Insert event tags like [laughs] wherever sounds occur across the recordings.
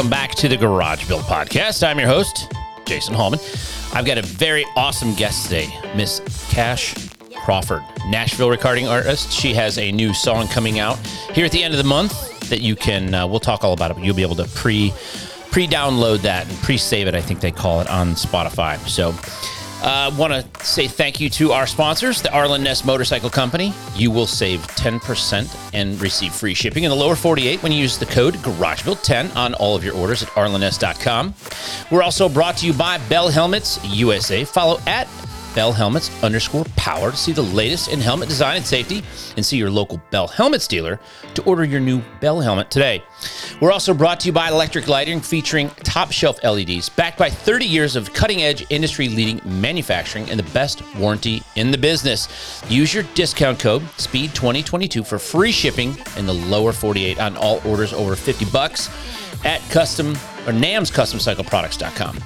Welcome back to the Garage Built Podcast. I'm your host, Jason Holman. I've got a very awesome guest today, Miss Cash Crawford, Nashville recording artist. She has a new song coming out here at the end of the month that you can. Uh, we'll talk all about it, but you'll be able to pre pre download that and pre save it. I think they call it on Spotify. So I uh, want to say thank you to our sponsors, the Arlen Ness Motorcycle Company. You will save 10% and receive free shipping in the lower 48 when you use the code GarageBuilt10 on all of your orders at arlenness.com. We're also brought to you by Bell Helmets USA. Follow at Bell Helmets underscore power to see the latest in helmet design and safety and see your local Bell Helmets dealer to order your new Bell helmet today. We're also brought to you by Electric Lighting featuring top shelf LEDs backed by 30 years of cutting edge industry leading manufacturing and the best warranty in the business. Use your discount code SPEED2022 for free shipping in the lower 48 on all orders over 50 bucks at custom or NAMS namscustomcycleproducts.com.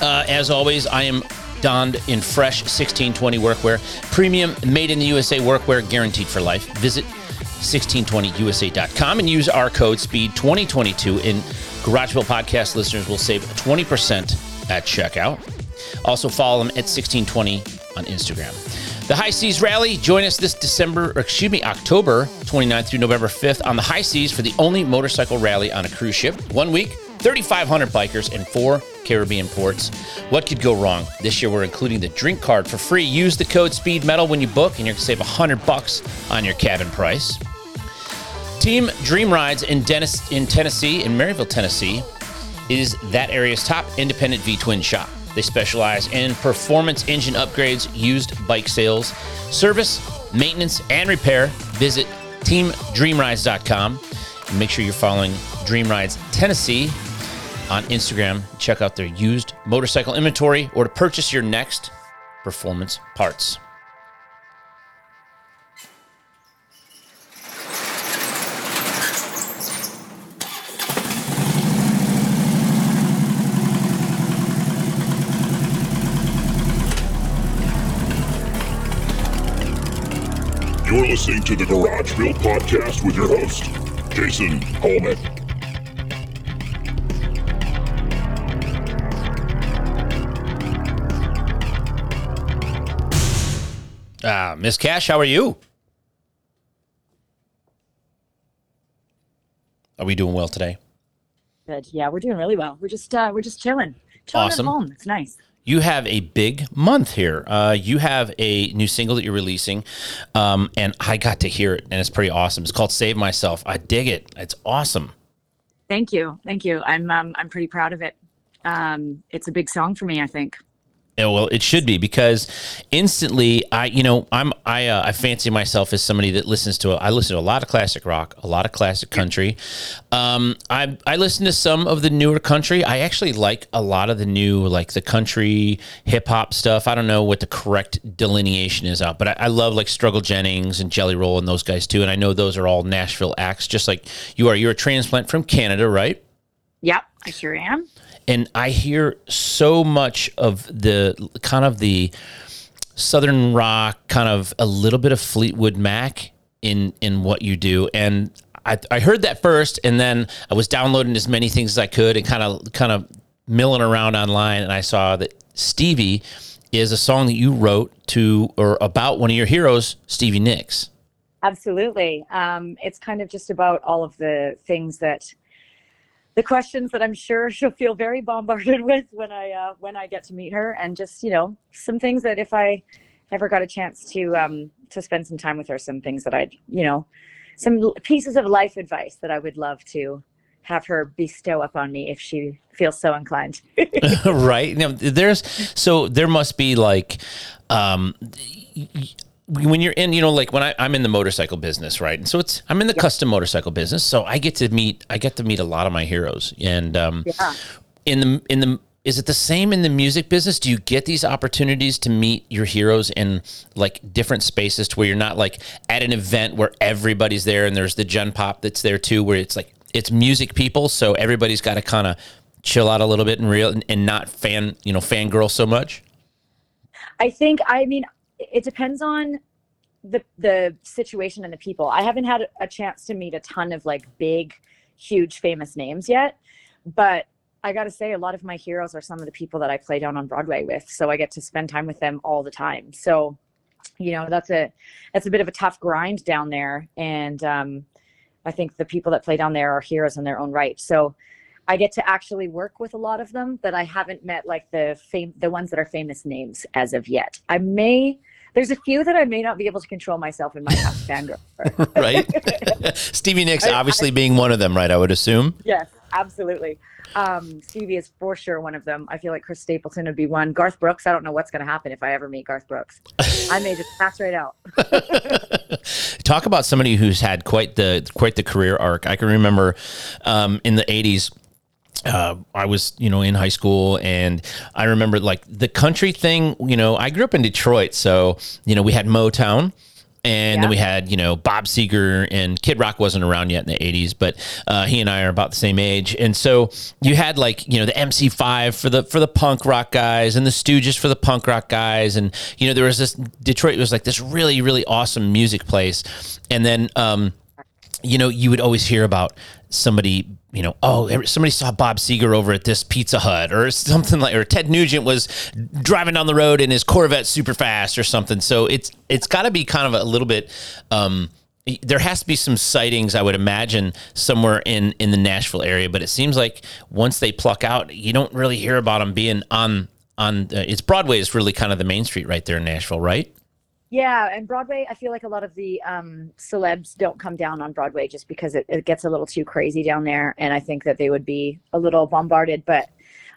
Uh, as always, I am donned in fresh 1620 workwear, premium made in the USA workwear guaranteed for life. Visit 1620usa.com and use our code SPEED2022 and Garage Built podcast listeners will save 20% at checkout. Also follow them at 1620 on Instagram. The High Seas Rally, join us this December, excuse me, October 29th through November 5th on the High Seas for the only motorcycle rally on a cruise ship. One week, 3,500 bikers and four Caribbean ports. What could go wrong? This year we're including the drink card for free. Use the code Speed Metal when you book, and you're gonna save 100 bucks on your cabin price. Team Dream Rides in, Dennis, in Tennessee, in Maryville, Tennessee, is that area's top independent V twin shop. They specialize in performance engine upgrades, used bike sales, service, maintenance, and repair. Visit teamdreamrides.com make sure you're following Dream Rides Tennessee on Instagram. Check out their used motorcycle inventory or to purchase your next performance parts. You're listening to the Garage Built Podcast with your host, Jason Holman. Uh, Miss Cash, how are you? Are we doing well today? Good. Yeah, we're doing really well. We're just uh, we're just chilling, chilling Awesome. at home. It's nice. You have a big month here. Uh, you have a new single that you're releasing, um, and I got to hear it, and it's pretty awesome. It's called "Save Myself." I dig it. It's awesome. Thank you, thank you. I'm um, I'm pretty proud of it. Um, it's a big song for me. I think. Yeah, well, it should be because instantly, I you know I'm I uh, I fancy myself as somebody that listens to I listen to a lot of classic rock, a lot of classic country. Um, I I listen to some of the newer country. I actually like a lot of the new like the country hip hop stuff. I don't know what the correct delineation is out, but I, I love like Struggle Jennings and Jelly Roll and those guys too. And I know those are all Nashville acts, just like you are. You're a transplant from Canada, right? Yep, I sure am. And I hear so much of the kind of the southern rock, kind of a little bit of Fleetwood Mac in in what you do, and I, I heard that first, and then I was downloading as many things as I could, and kind of kind of milling around online, and I saw that Stevie is a song that you wrote to or about one of your heroes, Stevie Nicks. Absolutely. Um, it's kind of just about all of the things that the questions that I'm sure [laughs] she'll feel very bombarded [laughs] with when I uh, when I get to meet her, and just you know some things that if I ever got a chance to um, to spend some time with her, some things that I'd you know some pieces of life advice that I would love to have her bestow upon me if she feels so inclined. [laughs] right now there's so there must be like um when you're in, you know, like when I, I'm in the motorcycle business, right? And so it's I'm in the custom motorcycle business, so I get to meet I get to meet a lot of my heroes. And um, Yeah. in the in the is it the same in the music business? Do you get these opportunities to meet your heroes in like different spaces to where you're not like at an event where everybody's there and there's the Gen Pop that's there too, where it's like it's music people, so everybody's got to kind of chill out a little bit and real and, and not fan you know fangirl so much. I think I mean it depends on the the situation and the people. I haven't had a chance to meet a ton of like big, huge, famous names yet, but I got to say a lot of my heroes are some of the people that I play down on Broadway with, so I get to spend time with them all the time. So, you know, that's a that's a bit of a tough grind down there, and um, I think the people that play down there are heroes in their own right. So. I get to actually work with a lot of them, but I haven't met like the fame, the ones that are famous names as of yet. I may, there's a few that I may not be able to control myself in my [laughs] fangirl. right? [laughs] Stevie Nicks I- obviously being one of them, right? I would assume. yes, absolutely. Um, Stevie is for sure one of them. I feel like Chris Stapleton would be one. Garth Brooks, I don't know what's going to happen if I ever meet Garth Brooks. [laughs] I may just pass right out. Talk about somebody who's had quite the quite the career arc. I can remember um, in the '80s. Uh, I was, you know, in high school, and I remember like the country thing. You know, I grew up in Detroit, so you know we had Motown, and then we had you know Bob Seger and Kid Rock wasn't around yet in the '80s, but uh, he and I are about the same age, and so you had like you know the MC5 for the for the punk rock guys and the Stooges for the punk rock guys, and you know there was this Detroit was like this really really awesome music place, and then. um you know, you would always hear about somebody, you know, oh, somebody saw Bob Seger over at this Pizza Hut or [laughs] something like, or Ted Nugent was driving down the road in his Corvette super fast or something. So it's it's got to be kind of a little bit. Um, there has to be some sightings, I would imagine, somewhere in in the Nashville area. But it seems like once they pluck out, you don't really hear about them being on on. Uh, it's Broadway is really kind of the main street right there in Nashville, right? Yeah, and Broadway, I feel like a lot of the um, celebs don't come down on Broadway just because it, it gets a little too crazy down there, and I think that they would be a little bombarded. But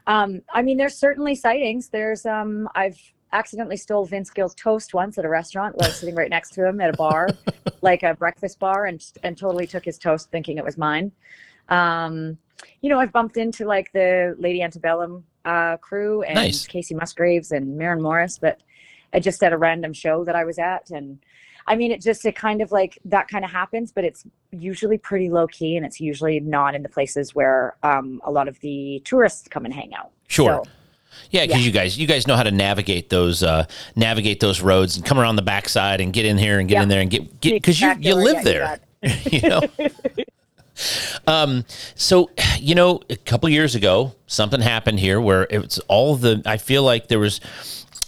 um, I mean, there's certainly sightings. There's um, I've accidentally stole Vince Gill's toast once at a restaurant while I was sitting right next to him at a bar, [laughs] like a breakfast bar, and and totally took his toast thinking it was mine. Um, you know, I've bumped into like the Lady Antebellum uh, crew and Nice. Kacey Musgraves and Maren Morris, but I just at a random show that I was at. And I mean, it just, it kind of like that kind of happens, but it's usually pretty low key and it's usually not in the places where um, a lot of the tourists come and hang out. Sure. So, Yeah, because Yeah. you guys, you guys know how to navigate those, uh, navigate those roads and come around the backside and get in here and get Yeah. in there and get get because you you live yeah, there, got [laughs] you know. [laughs] um, so you know, a couple years ago, something happened here where it's all the. I feel like there was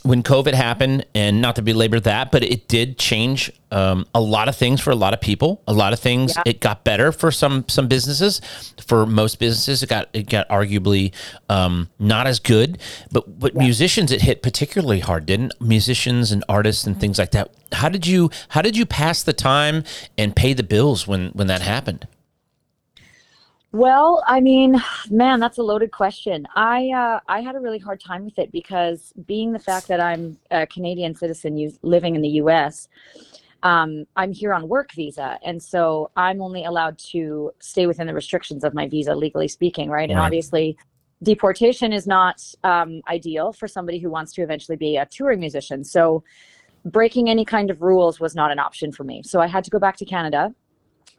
when COVID happened, and not to belabor that, but it did change um, a lot of things for a lot of people. A lot of things. Yeah. It got better for some some businesses. For most businesses, it got it got arguably um, not as good. But but musicians, it hit particularly hard, didn't musicians and artists and things like that. How did you how did you pass the time and pay the bills when when that happened? Well, I mean, man, that's a loaded question. I uh, I had a really hard time with it because being the fact that I'm a Canadian citizen living in the U.S., um, I'm here on work visa, and so I'm only allowed to stay within the restrictions of my visa, legally speaking, right? And obviously, deportation is not um, ideal for somebody who wants to eventually be a touring musician. So, breaking any kind of rules was not an option for me. So I had to go back to Canada.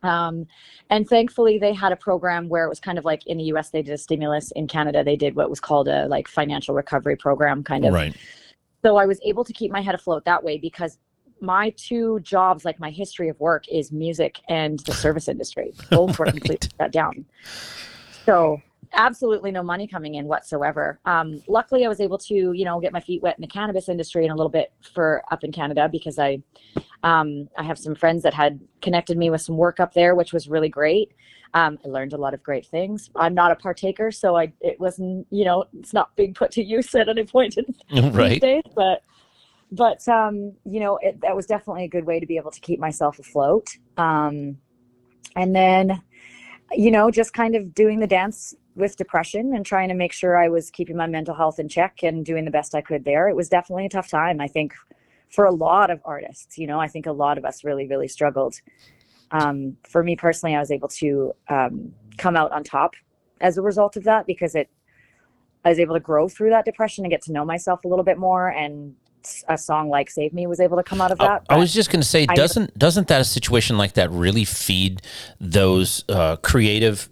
Um, and thankfully, they had a program where it was kind of like in the US, they did a stimulus. In Canada, they did what was called a like financial recovery program, kind of. Right. So I was able to keep my head afloat that way because my two jobs, like my history of work, is music and the [laughs] service industry. Both were completely shut down. So absolutely no money coming in whatsoever. Um, luckily, I was able to, you know, get my feet wet in the cannabis industry and a little bit for up in Canada because I, um, I have some friends that had connected me with some work up there, which was really great. Um, I learned a lot of great things. I'm not a partaker, so I it wasn't, you know, it's not being put to use [laughs] at any point in [laughs] these Right. days, but but um, you know, it, that was definitely a good way to be able to keep myself afloat. Um, and then, you know, just kind of doing the dance with depression and trying to make sure I was keeping my mental health in check and doing the best I could there. It was definitely a tough time. I think for a lot of artists. You know, I think a lot of us really, really struggled. Um, for me personally, I was able to um, come out on top as a result of that because it I was able to grow through that depression and get to know myself a little bit more and a song like Save Me was able to come out of that. I, I was just going to say, doesn't doesn't that a situation like that really feed those uh, creative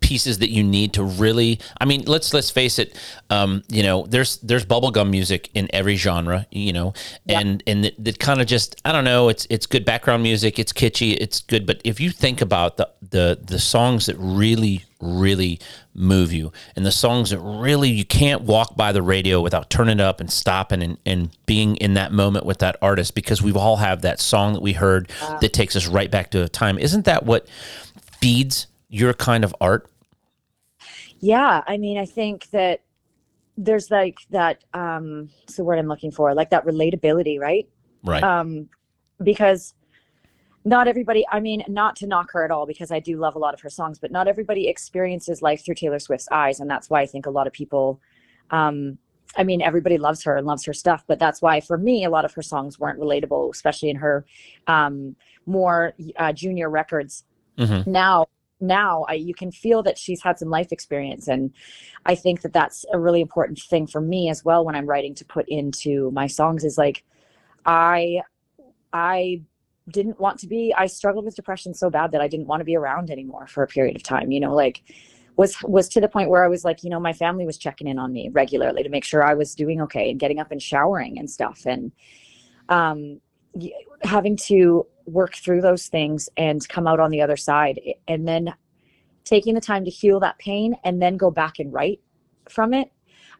pieces that you need to really? I mean, let's let's face it. Um, you know, there's there's bubblegum music in every genre. You know, and and that, that kind of just I don't know. It's it's good background music. It's kitschy. It's good. But if you think about the the the songs that really really move you and the songs that really you can't walk by the radio without turning up and stopping and, and being in that moment with that artist because we've all have that song that we heard that takes us right back to a time isn't that what feeds your kind of art Yeah, I mean, I think that there's like that. Um, it's the word I'm looking for, like that relatability, right? right Um, because not everybody. I mean, not to knock her at all, because I do love a lot of her songs, but not everybody experiences life through Taylor Swift's eyes, and that's why I think a lot of people. Um, I mean, everybody loves her and loves her stuff, but that's why for me, a lot of her songs weren't relatable, especially in her um, more uh, junior records Mhm. now now I, you can feel that she's had some life experience and i think that that's a really important thing for me as well when i'm writing to put into my songs is like i i didn't want to be i struggled with depression so bad that i didn't want to be around anymore for a period of time you know like was was to the point where i was like you know my family was checking in on me regularly to make sure i was doing okay and getting up and showering and stuff and um having to work through those things and come out on the other side and then taking the time to heal that pain and then go back and write from it.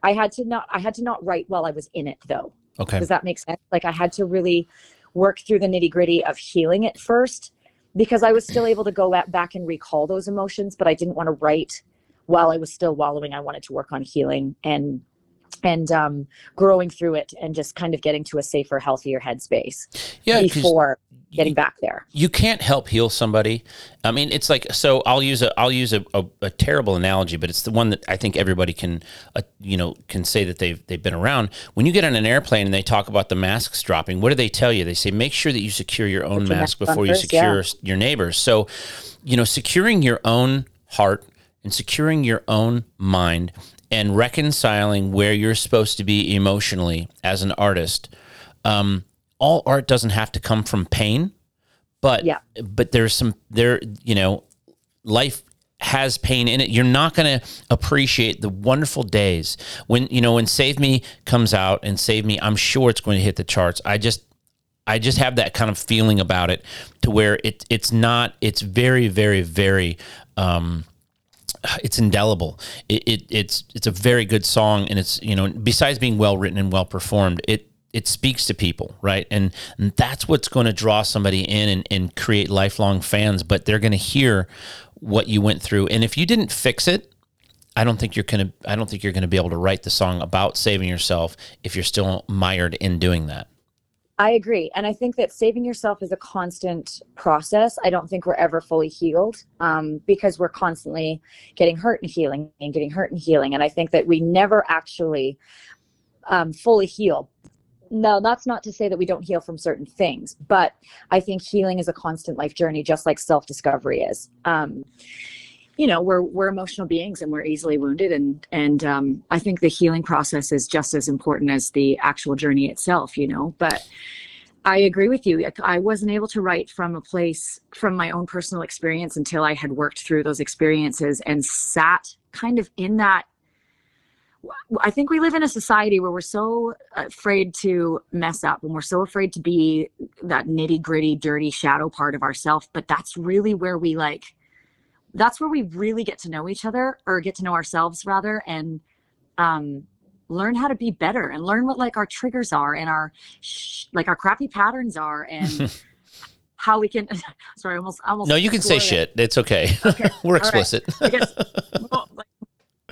I had to not i had to not write while i was in it though. Okay. Does that make sense? Like i had to really work through the nitty gritty of healing it first because i was still able to go back and recall those emotions but i didn't want to write while i was still wallowing. I wanted to work on healing and and um, growing through it and just kind of getting to a safer healthier headspace yeah before getting you- back there you can't help heal somebody. I mean, it's like so. I'll use a I'll use a, a, a terrible analogy, but it's the one that I think everybody can, uh, you know, can say that they've they've been around. When you get on an airplane and they talk about the masks dropping, what do they tell you? They say make sure that you secure your own mask before you secure yeah. your neighbors. So, you know, securing your own heart and securing your own mind and reconciling where you're supposed to be emotionally as an artist. Um, all art doesn't have to come from pain but Yeah. but there's some there you know life has pain in it you're not going to appreciate the wonderful days when you know when save me comes out and save me i'm sure it's going to hit the charts i just i just have that kind of feeling about it to where it it's not it's very very very um it's indelible. It, it it's it's a very good song, and it's you know besides being well written and well performed, it it speaks to people, right? And, and that's what's going to draw somebody in and, and create lifelong fans. But they're going to hear what you went through, and if you didn't fix it, I don't think you're gonna I don't think you're gonna be able to write the song about saving yourself if you're still mired in doing that. I agree. And I think that saving yourself is a constant process. I don't think we're ever fully healed um, because we're constantly getting hurt and healing and getting hurt and healing. And I think that we never actually um, fully heal. No, that's not to say that we don't heal from certain things, but I think healing is a constant life journey, just like self discovery is. Um, you know we're we're emotional beings and we're easily wounded and and um, i think the healing process is just as important as the actual journey itself you know but i agree with you i wasn't able to write from a place from my own personal experience until i had worked through those experiences and sat kind of in that I think we live in a society where we're so afraid to mess up and we're so afraid to be that nitty gritty, dirty shadow part of ourself. But that's really where we like, that's where we really get to know each other or get to know ourselves rather and um, learn how to be better and learn what like our triggers are and our sh- like our crappy patterns are and [laughs] how we can [laughs] sorry almost almost No, you can say there. shit. It's okay. [laughs] We're right. explicit. I guess well, like,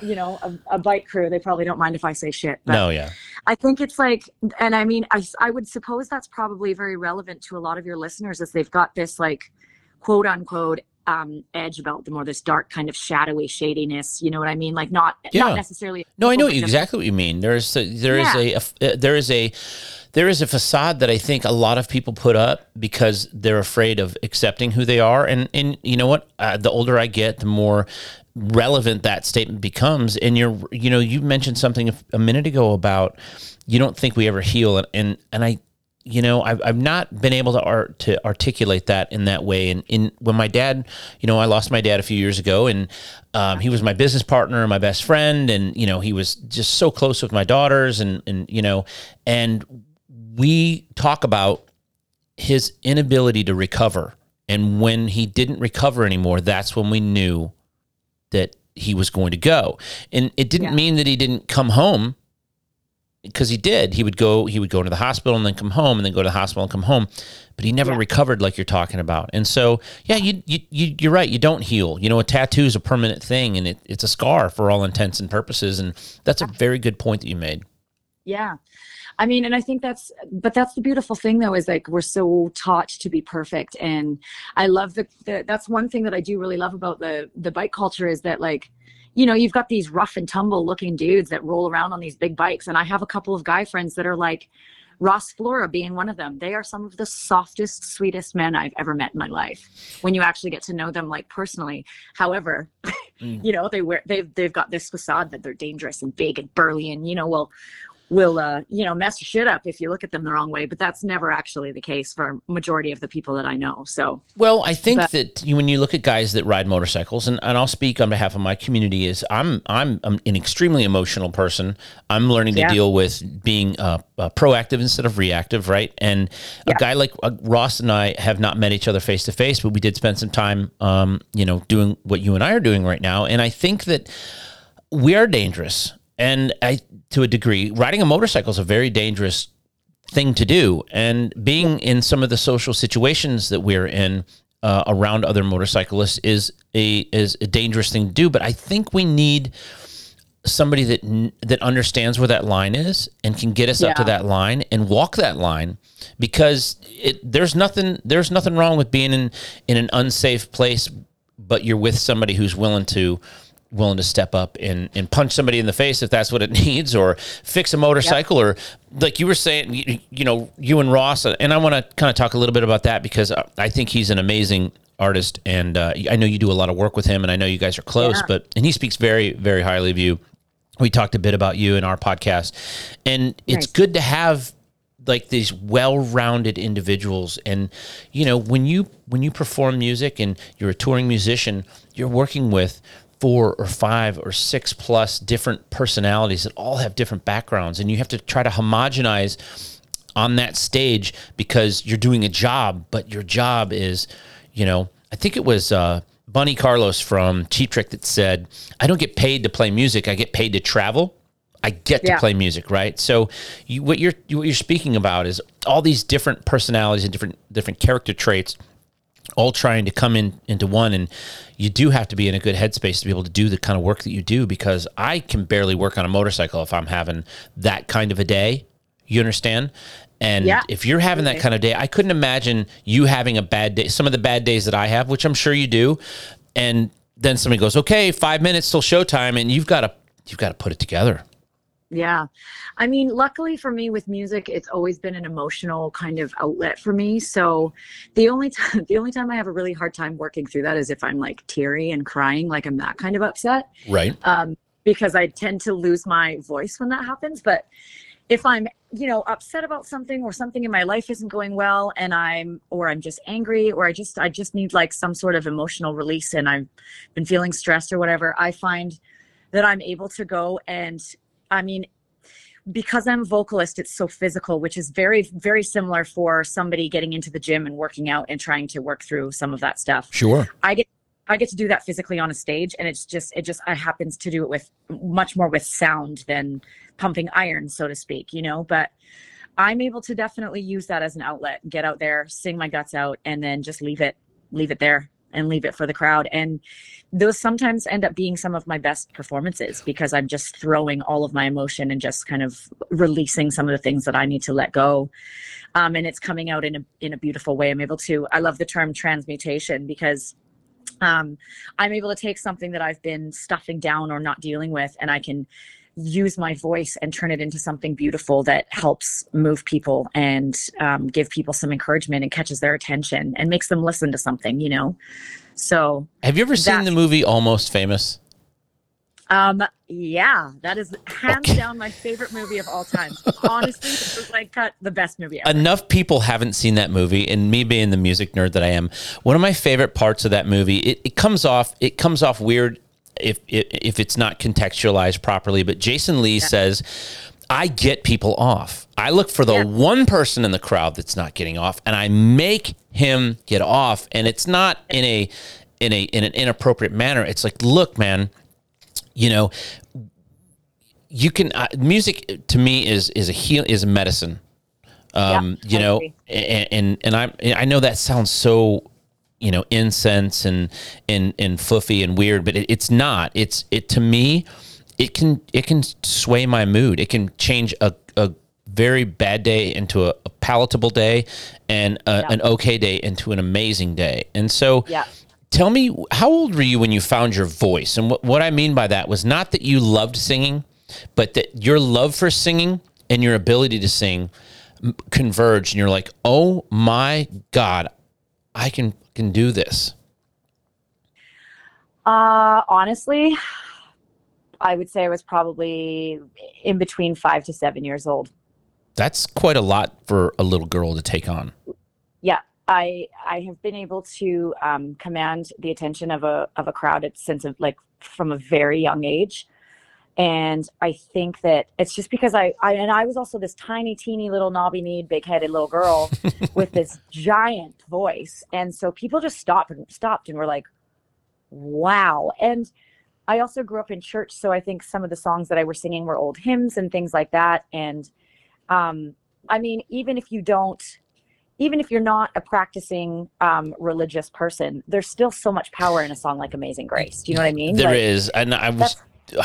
you know a, a bike crew they probably don't mind if I say shit but no, yeah. I think it's like, and I mean, I, I would suppose that's probably very relevant to a lot of your listeners as they've got this like quote unquote um, edge about them or this dark kind of shadowy shadiness. You know what I mean? Like not Yeah. not necessarily. No, I know exactly what you mean. There's a, there is Yeah. a, a f- uh, there is a there is a facade that I think a lot of people put up because they're afraid of accepting who they are. And and you know what? Uh, the older I get, the more relevant that statement becomes. And you're you know you mentioned something a, a minute ago about you don't think we ever heal, and and, and I. You know, I've, I've not been able to art to articulate that in that way. And in when my dad, you know, I lost my dad a few years ago, and um, he was my business partner, and my best friend, and you know, he was just so close with my daughters, and and you know, and we talk about his inability to recover. And when he didn't recover anymore, that's when we knew that he was going to go. And it didn't Yeah. mean that he didn't come home because he did. He would go he would go to the hospital and then come home and then go to the hospital and come home. But he never Yeah. recovered like you're talking about. And so, yeah, you, you, you you're right. You don't heal. You know, a tattoo is a permanent thing and it, it's a scar for all intents and purposes. And that's a very good point that you made. Yeah. I mean, and I think that's, but that's the beautiful thing though, is like we're so taught to be perfect. And I love the, the that's one thing that I do really love about the, the bike culture is that like, you know, you've got these rough and tumble looking dudes that roll around on these big bikes. And I have a couple of guy friends that are like, Ross Flora being one of them. They are some of the softest, sweetest men I've ever met in my life. When you actually get to know them like personally. However, [laughs] mm. you know, they wear they've they've got this facade that they're dangerous and big and burly and you know, will will uh, you know mess your shit up if you look at them the wrong way. But that's never actually the case for majority of the people that I know. So Well, I think But- that you, when you look at guys that ride motorcycles, and, and I'll speak on behalf of my community, is I'm I'm, I'm an extremely emotional person. I'm learning to Yeah. deal with being uh, uh, proactive instead of reactive, right? And a guy like uh, Ross and I have not met each other face to face, but we did spend some time, um, you know, doing what you and I are doing right now. And I think that we are dangerous, and I to a degree, riding a motorcycle is a very dangerous thing to do. And being in some of the social situations that we're in uh, around other motorcyclists is a is a dangerous thing to do. But I think we need somebody that that understands where that line is and can get us up to that line and walk that line because it there's nothing there's nothing wrong with being in in an unsafe place but you're with somebody who's willing to willing to step up and, and punch somebody in the face if that's what it [laughs] needs or fix a motorcycle or like you were saying you, you know you and ross and i want to kind of talk a little bit about that because I- i think he's an amazing artist and uh, i know you do a lot of work with him and i know you guys are close Yeah. but and he speaks very very highly of you we talked a bit about you in our podcast and it's Nice. good to have like these well-rounded individuals and you know when you when you perform music and you're a touring musician you're working with four or five or six plus different personalities that all have different backgrounds and you have to try to homogenize on that stage because you're doing a job but your job is you know i think it was uh bunny carlos from cheap trick that said i don't get paid to play music i get paid to travel I get to play music, right? So you, what you're what you're speaking about is all these different personalities and different different character traits, all trying to come in into one. And you do have to be in a good headspace to be able to do the kind of work that you do. Because I can barely work on a motorcycle if I'm having that kind of a day. You understand? And Yeah. if you're having that kind of day, I couldn't imagine you having a bad day. Some of the bad days that I have, which I'm sure you do, and then somebody goes, "Okay, five minutes till showtime," and you've got to you've got to put it together. Yeah. I mean, luckily for me with music, it's always been an emotional kind of outlet for me. So the only time [laughs] the only time I have a really hard time working through that is if I'm like teary and crying, like I'm that kind of upset. Right. Um, because I tend to lose my voice when that happens. But if I'm, you know, upset about something or something in my life isn't going well and I'm or I'm just angry or I just I just need like some sort of emotional release and I've been feeling stressed or whatever, I find that I'm able to go and I mean because I'm a vocalist, it's so physical, which is very, very similar for somebody getting into the gym and working out and trying to work through some of that stuff. Sure. I get I get to do that physically on a stage and it's just it just I happens to do it with much more with sound than pumping iron so to speak you know but I'm able to definitely use that as an outlet get out there sing my guts out and then just leave it leave it there and leave it for the crowd. And those sometimes end up being some of my best performances because I'm just throwing all of my emotion and just kind of releasing some of the things that I need to let go. Um, and it's coming out in a in a beautiful way. I'm able to I love the term transmutation because um, I'm able to take something that I've been stuffing down or not dealing with, and I can use my voice and turn it into something beautiful that helps move people and um, give people some encouragement and catches their attention and makes them listen to something, you know? So, Have you ever seen the movie Almost Famous? um, yeah, that is hands Okay. down my favorite movie of all time. Honestly, this was like cut the best movie ever. enough people haven't seen that movie and me being the music nerd that i am one of my favorite parts of that movie it, it comes off it comes off weird if, if it's not contextualized properly but jason lee says i get people off. I look for the Yeah. one person in the crowd that's not getting off and i make him get off and it's not in a in a in an inappropriate manner. It's like look man you know you can uh, music to me is is a heal is a medicine. Um, Yeah, you I know, and and, and I I know that sounds so you know incense and and and fluffy and weird, but it, it's not. It's it to me, it can it can sway my mood. It can change a a very bad day into a, a palatable day, and a, Yeah. an okay day into an amazing day. And so, Yeah. Tell me, how old were you when you found your voice? And what, what I mean by that was not that you loved singing, but that your love for singing and your ability to sing m- converged, and you're like, "Oh my God, I can can do this." Uh, honestly, I would say I was probably in between five to seven years old. That's quite a lot for a little girl to take on. Yeah, I I have been able to um, command the attention of a of a crowd at since of like from a very young age, and I think that it's just because I, I and I was also this tiny, teeny little knobby kneed, big headed little girl [laughs] with this giant voice, and so people just stopped and stopped and were like, "Wow!" And I also grew up in church, so I think some of the songs that I were singing were old hymns and things like that, and um, I mean, even if you don't even if you're not a practicing um, religious person, there's still so much power in a song like Amazing Grace. Do you know what I mean? There Like, is, and I was.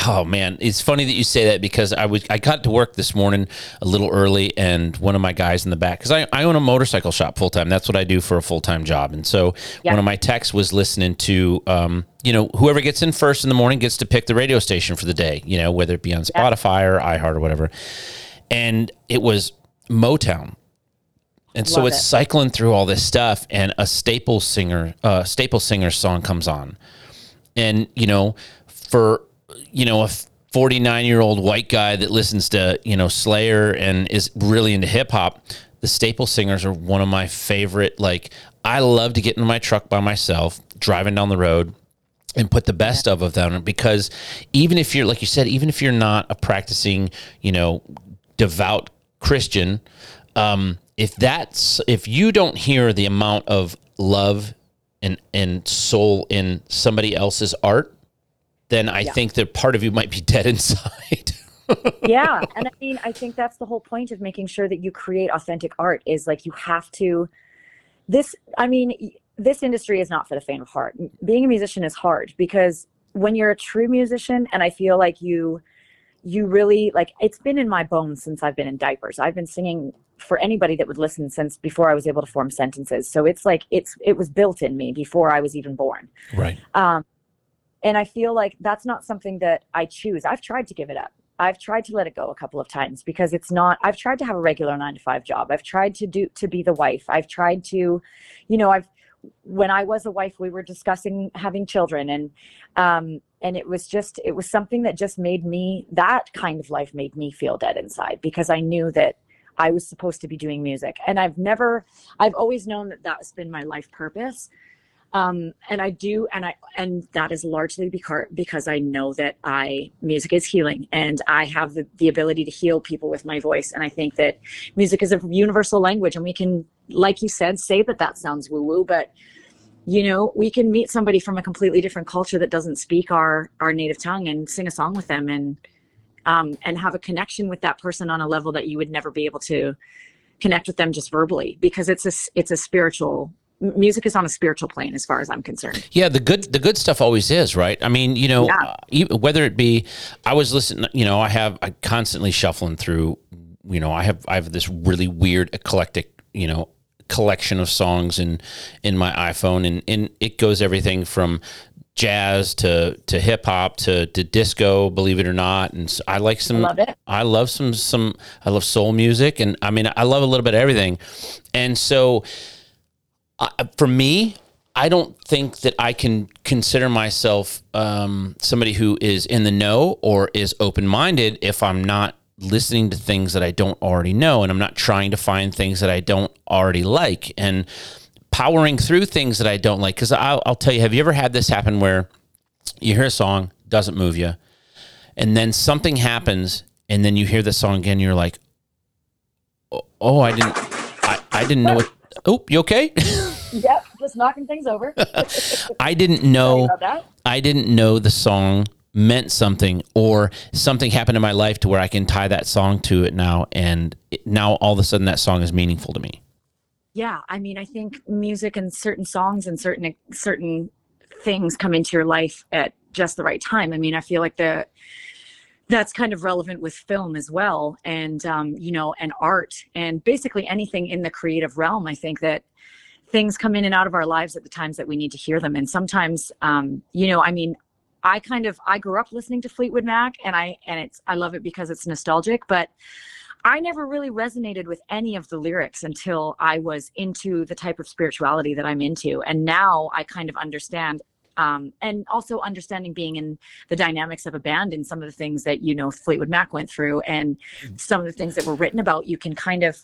Oh man, it's funny that you say that because I was I got to work this morning a little early, and one of my guys in the back because I, I own a motorcycle shop full time. That's what I do for a full time job, and so Yeah. one of my techs was listening to, um, you know, whoever gets in first in the morning gets to pick the radio station for the day. You know, whether it be on Spotify or iHeart or whatever, and it was Motown. And so it's it. cycling through all this stuff, and a staple singer, uh, staple singer song comes on, and you know, for you know a 49 year old white guy that listens to you know Slayer and is really into hip hop, the staple singers are one of my favorite. Like I love to get in my truck by myself, driving down the road, and put the best of of them because even if you're like you said even if you're not a practicing you know devout christian um if that's if you don't hear the amount of love and and soul in somebody else's art then i think that part of you might be [laughs] dead inside yeah, and I mean, I think that's the whole point of making sure that you create authentic art. Is like you have to. This, I mean, this industry is not for the faint of heart. Being a musician is hard because when you're a true musician, and I feel like you, you really like. It's been in my bones since I've been in diapers. I've been singing for anybody that would listen since before I was able to form sentences. So it's like it's it was built in me before I was even born. right Um, and I feel like that's not something that I choose. I've tried to give it up. I've tried to let it go a couple of times because it's not. I've tried to have a regular nine to five job. I've tried to do to be the wife. I've tried to, you know, I've when I was a wife, we were discussing having children, and um, and it was just it was something that just made me that kind of life made me feel dead inside because I knew that I was supposed to be doing music, and I've never, I've always known that that's been my life purpose um and i do and i and that is largely because because i know that i music is healing and i have the, the ability to heal people with my voice and i think that music is a universal language and we can like you said say that that sounds woo woo but you know we can meet somebody from a completely different culture that doesn't speak our our native tongue and sing a song with them and um and have a connection with that person on a level that you would never be able to connect with them just verbally because it's a, it's a spiritual music is on a spiritual plane as far as i'm concerned Yeah, the good the good stuff always is right. I mean, you know, Yeah. uh, whether it be, I was listening. You know, I have I constantly shuffling through. You know, I have I have this really weird eclectic. You know, collection of songs in in my iPhone, and and it goes everything from jazz to to hip hop to to disco, believe it or not. And so I like some. Love it. I love some some. I love soul music, and I mean I love a little bit of everything. And so, uh, for me, I don't think that I can consider myself um, somebody who is in the know or is open minded if I'm not listening to things that I don't already know and I'm not trying to find things that I don't already like and powering through things that I don't like. Because I'll, I'll tell you, have you ever had this happen where you hear a song, doesn't move you, and then something happens, and then you hear the song again, and you're like, oh, I didn't, I, I didn't know what. Oh, you okay? [laughs] Yep, just knocking things over. [laughs] I didn't know. that. I didn't know the song meant something, or something happened in my life to where I can tie that song to it now, and it, now all of a sudden that song is meaningful to me. yeah i mean i think music and certain songs and certain certain things come into your life at just the right time i mean i feel like the that's kind of relevant with film as well and um, you know and art and basically anything in the creative realm i think that things come in and out of our lives at the times that we need to hear them and sometimes um, you know i mean i kind of i grew up listening to fleetwood mac and i and it's i love it because it's nostalgic but I never really resonated with any of the lyrics until I was into the type of spirituality that I'm into. And now I kind of understand. Um, and also understanding being in the dynamics of a band and some of the things that you know Fleetwood Mac went through and some of the things that were written about you can kind of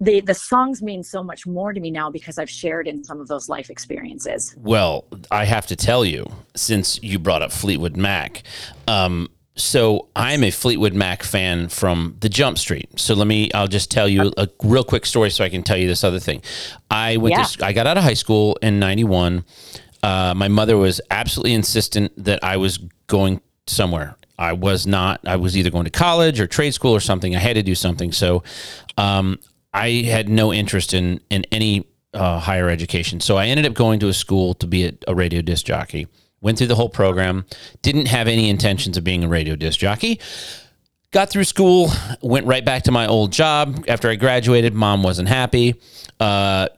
the the songs mean so much more to me now because I've shared in some of those life experiences. Well, I have to tell you, since you brought up Fleetwood Mac, um, so I'm a Fleetwood Mac fan from the Jump Street. So let me, I'll just tell you a real quick story so I can tell you this other thing. I went Yeah. to, I got out of high school in 91. Uh, my mother was absolutely insistent that I was going somewhere. I was not, I was either going to college or trade school or something. I had to do something. So, um, I had no interest in, in any uh, higher education. So I ended up going to a school to be a, a radio disc jockey. Went through the whole program. Didn't have any intentions of being a radio disc jockey. Got through school. Went right back to my old job after I graduated. Mom wasn't happy. Uh,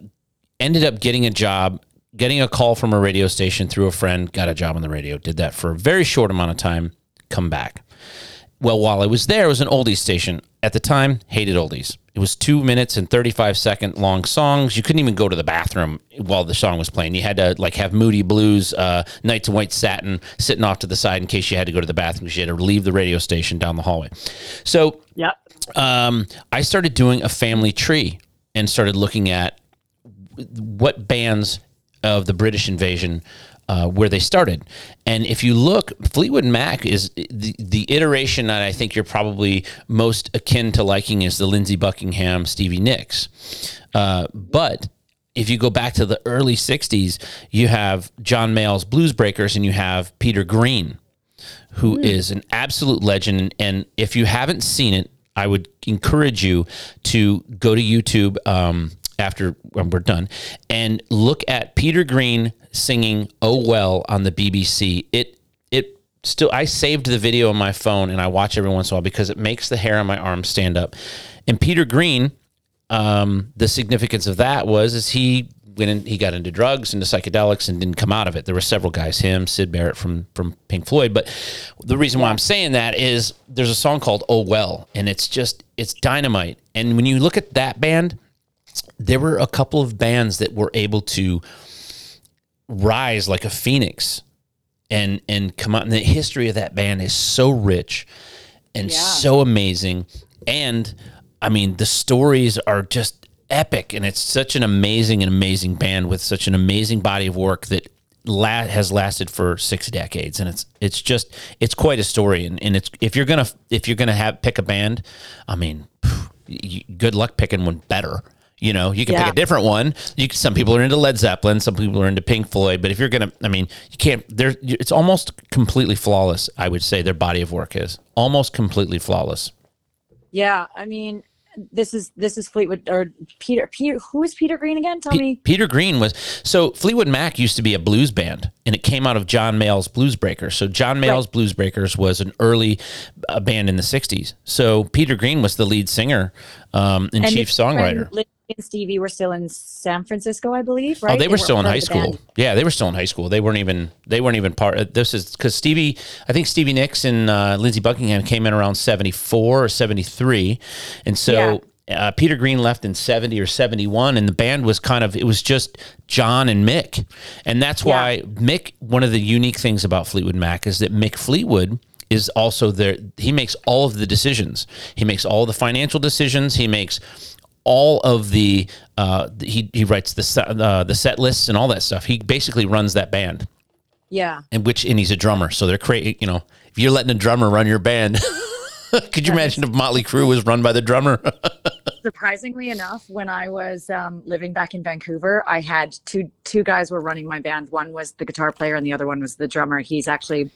ended up getting a job, getting a call from a radio station through a friend. Got a job on the radio. Did that for a very short amount of time. Come back. Well, while I was there, it was an oldies station. At the time, hated oldies. It was two minutes and 35 second long songs. You couldn't even go to the bathroom while the song was playing. You had to like have Moody Blues, uh, Nights in White Satin sitting off to the side in case you had to go to the bathroom because you had to leave the radio station down the hallway. So Yep. um, I started doing a family tree and started looking at what bands of the British invasion uh, where they started. And if you look, Fleetwood Mac is the, the iteration that I think you're probably most akin to liking is the Lindsey Buckingham, Stevie Nicks. Uh, but if you go back to the early 60s, you have John Mayall's Blues Breakers and you have Peter Green who is an absolute legend. And if you haven't seen it, I would encourage you to go to YouTube um, after when we're done and look at Peter Green singing "Oh Well" on the BBC. It it still I saved the video on my phone and I watch every once in a while because it makes the hair on my arm stand up. And Peter Green, um, the significance of that was is he went in, he got into drugs into psychedelics and didn't come out of it. There were several guys, him, Syd Barrett from from Pink Floyd. But the reason why I'm saying that is there's a song called "Oh Well," and it's just it's dynamite. And when you look at that band, there were a couple of bands that were able to rise like a phoenix and and come out. And the history of that band is so rich and Yeah. so amazing. And I mean, the stories are just epic, and it's such an amazing and amazing band with such an amazing body of work that la- has lasted for six decades, and it's it's just it's quite a story. And, and it's if you're gonna if you're gonna have pick a band, I mean, phew, good luck picking one better. You know, you can Yeah. pick a different one. You can, some people are into Led Zeppelin, some people are into Pink Floyd. But if you're gonna, I mean, you can't. There, it's almost completely flawless. I would say their body of work is almost completely flawless. Yeah, I mean, this is this is Fleetwood or Peter. Peter, who is Peter Green again? Tell Pe- me. Peter Green was so Fleetwood Mac used to be a blues band, and it came out of John Mayall's Blues Breakers. So John Mayall's Blues Breakers was an early uh, band in the '60s. So Peter Green was the lead singer um, and, chief his friend songwriter. And Stevie were still in San Francisco, I believe. Right? Oh, they were still in high school. band. Yeah, they were still in high school. They weren't even they weren't even part. Of, this is because Stevie, I think Stevie Nicks and uh, Lindsey Buckingham came in around seventy four or seventy three, and so. Uh, Peter Green left in 70 or 71, and the band was kind of, it was just John and Mick. And that's Yeah. why Mick, one of the unique things about Fleetwood Mac is that Mick Fleetwood is also there. He makes all of the decisions, he makes all the financial decisions, he makes all of the uh, he he writes the set, uh, the set lists and all that stuff. He basically runs that band, Yeah. and which and he's a drummer, so they're creating. You know, if you're letting a drummer run your band, [laughs] could you imagine if Motley Crue was run by the drummer? [laughs] surprisingly enough when i was um, living back in vancouver i had two two guys were running my band one was the guitar player and the other one was the drummer he's actually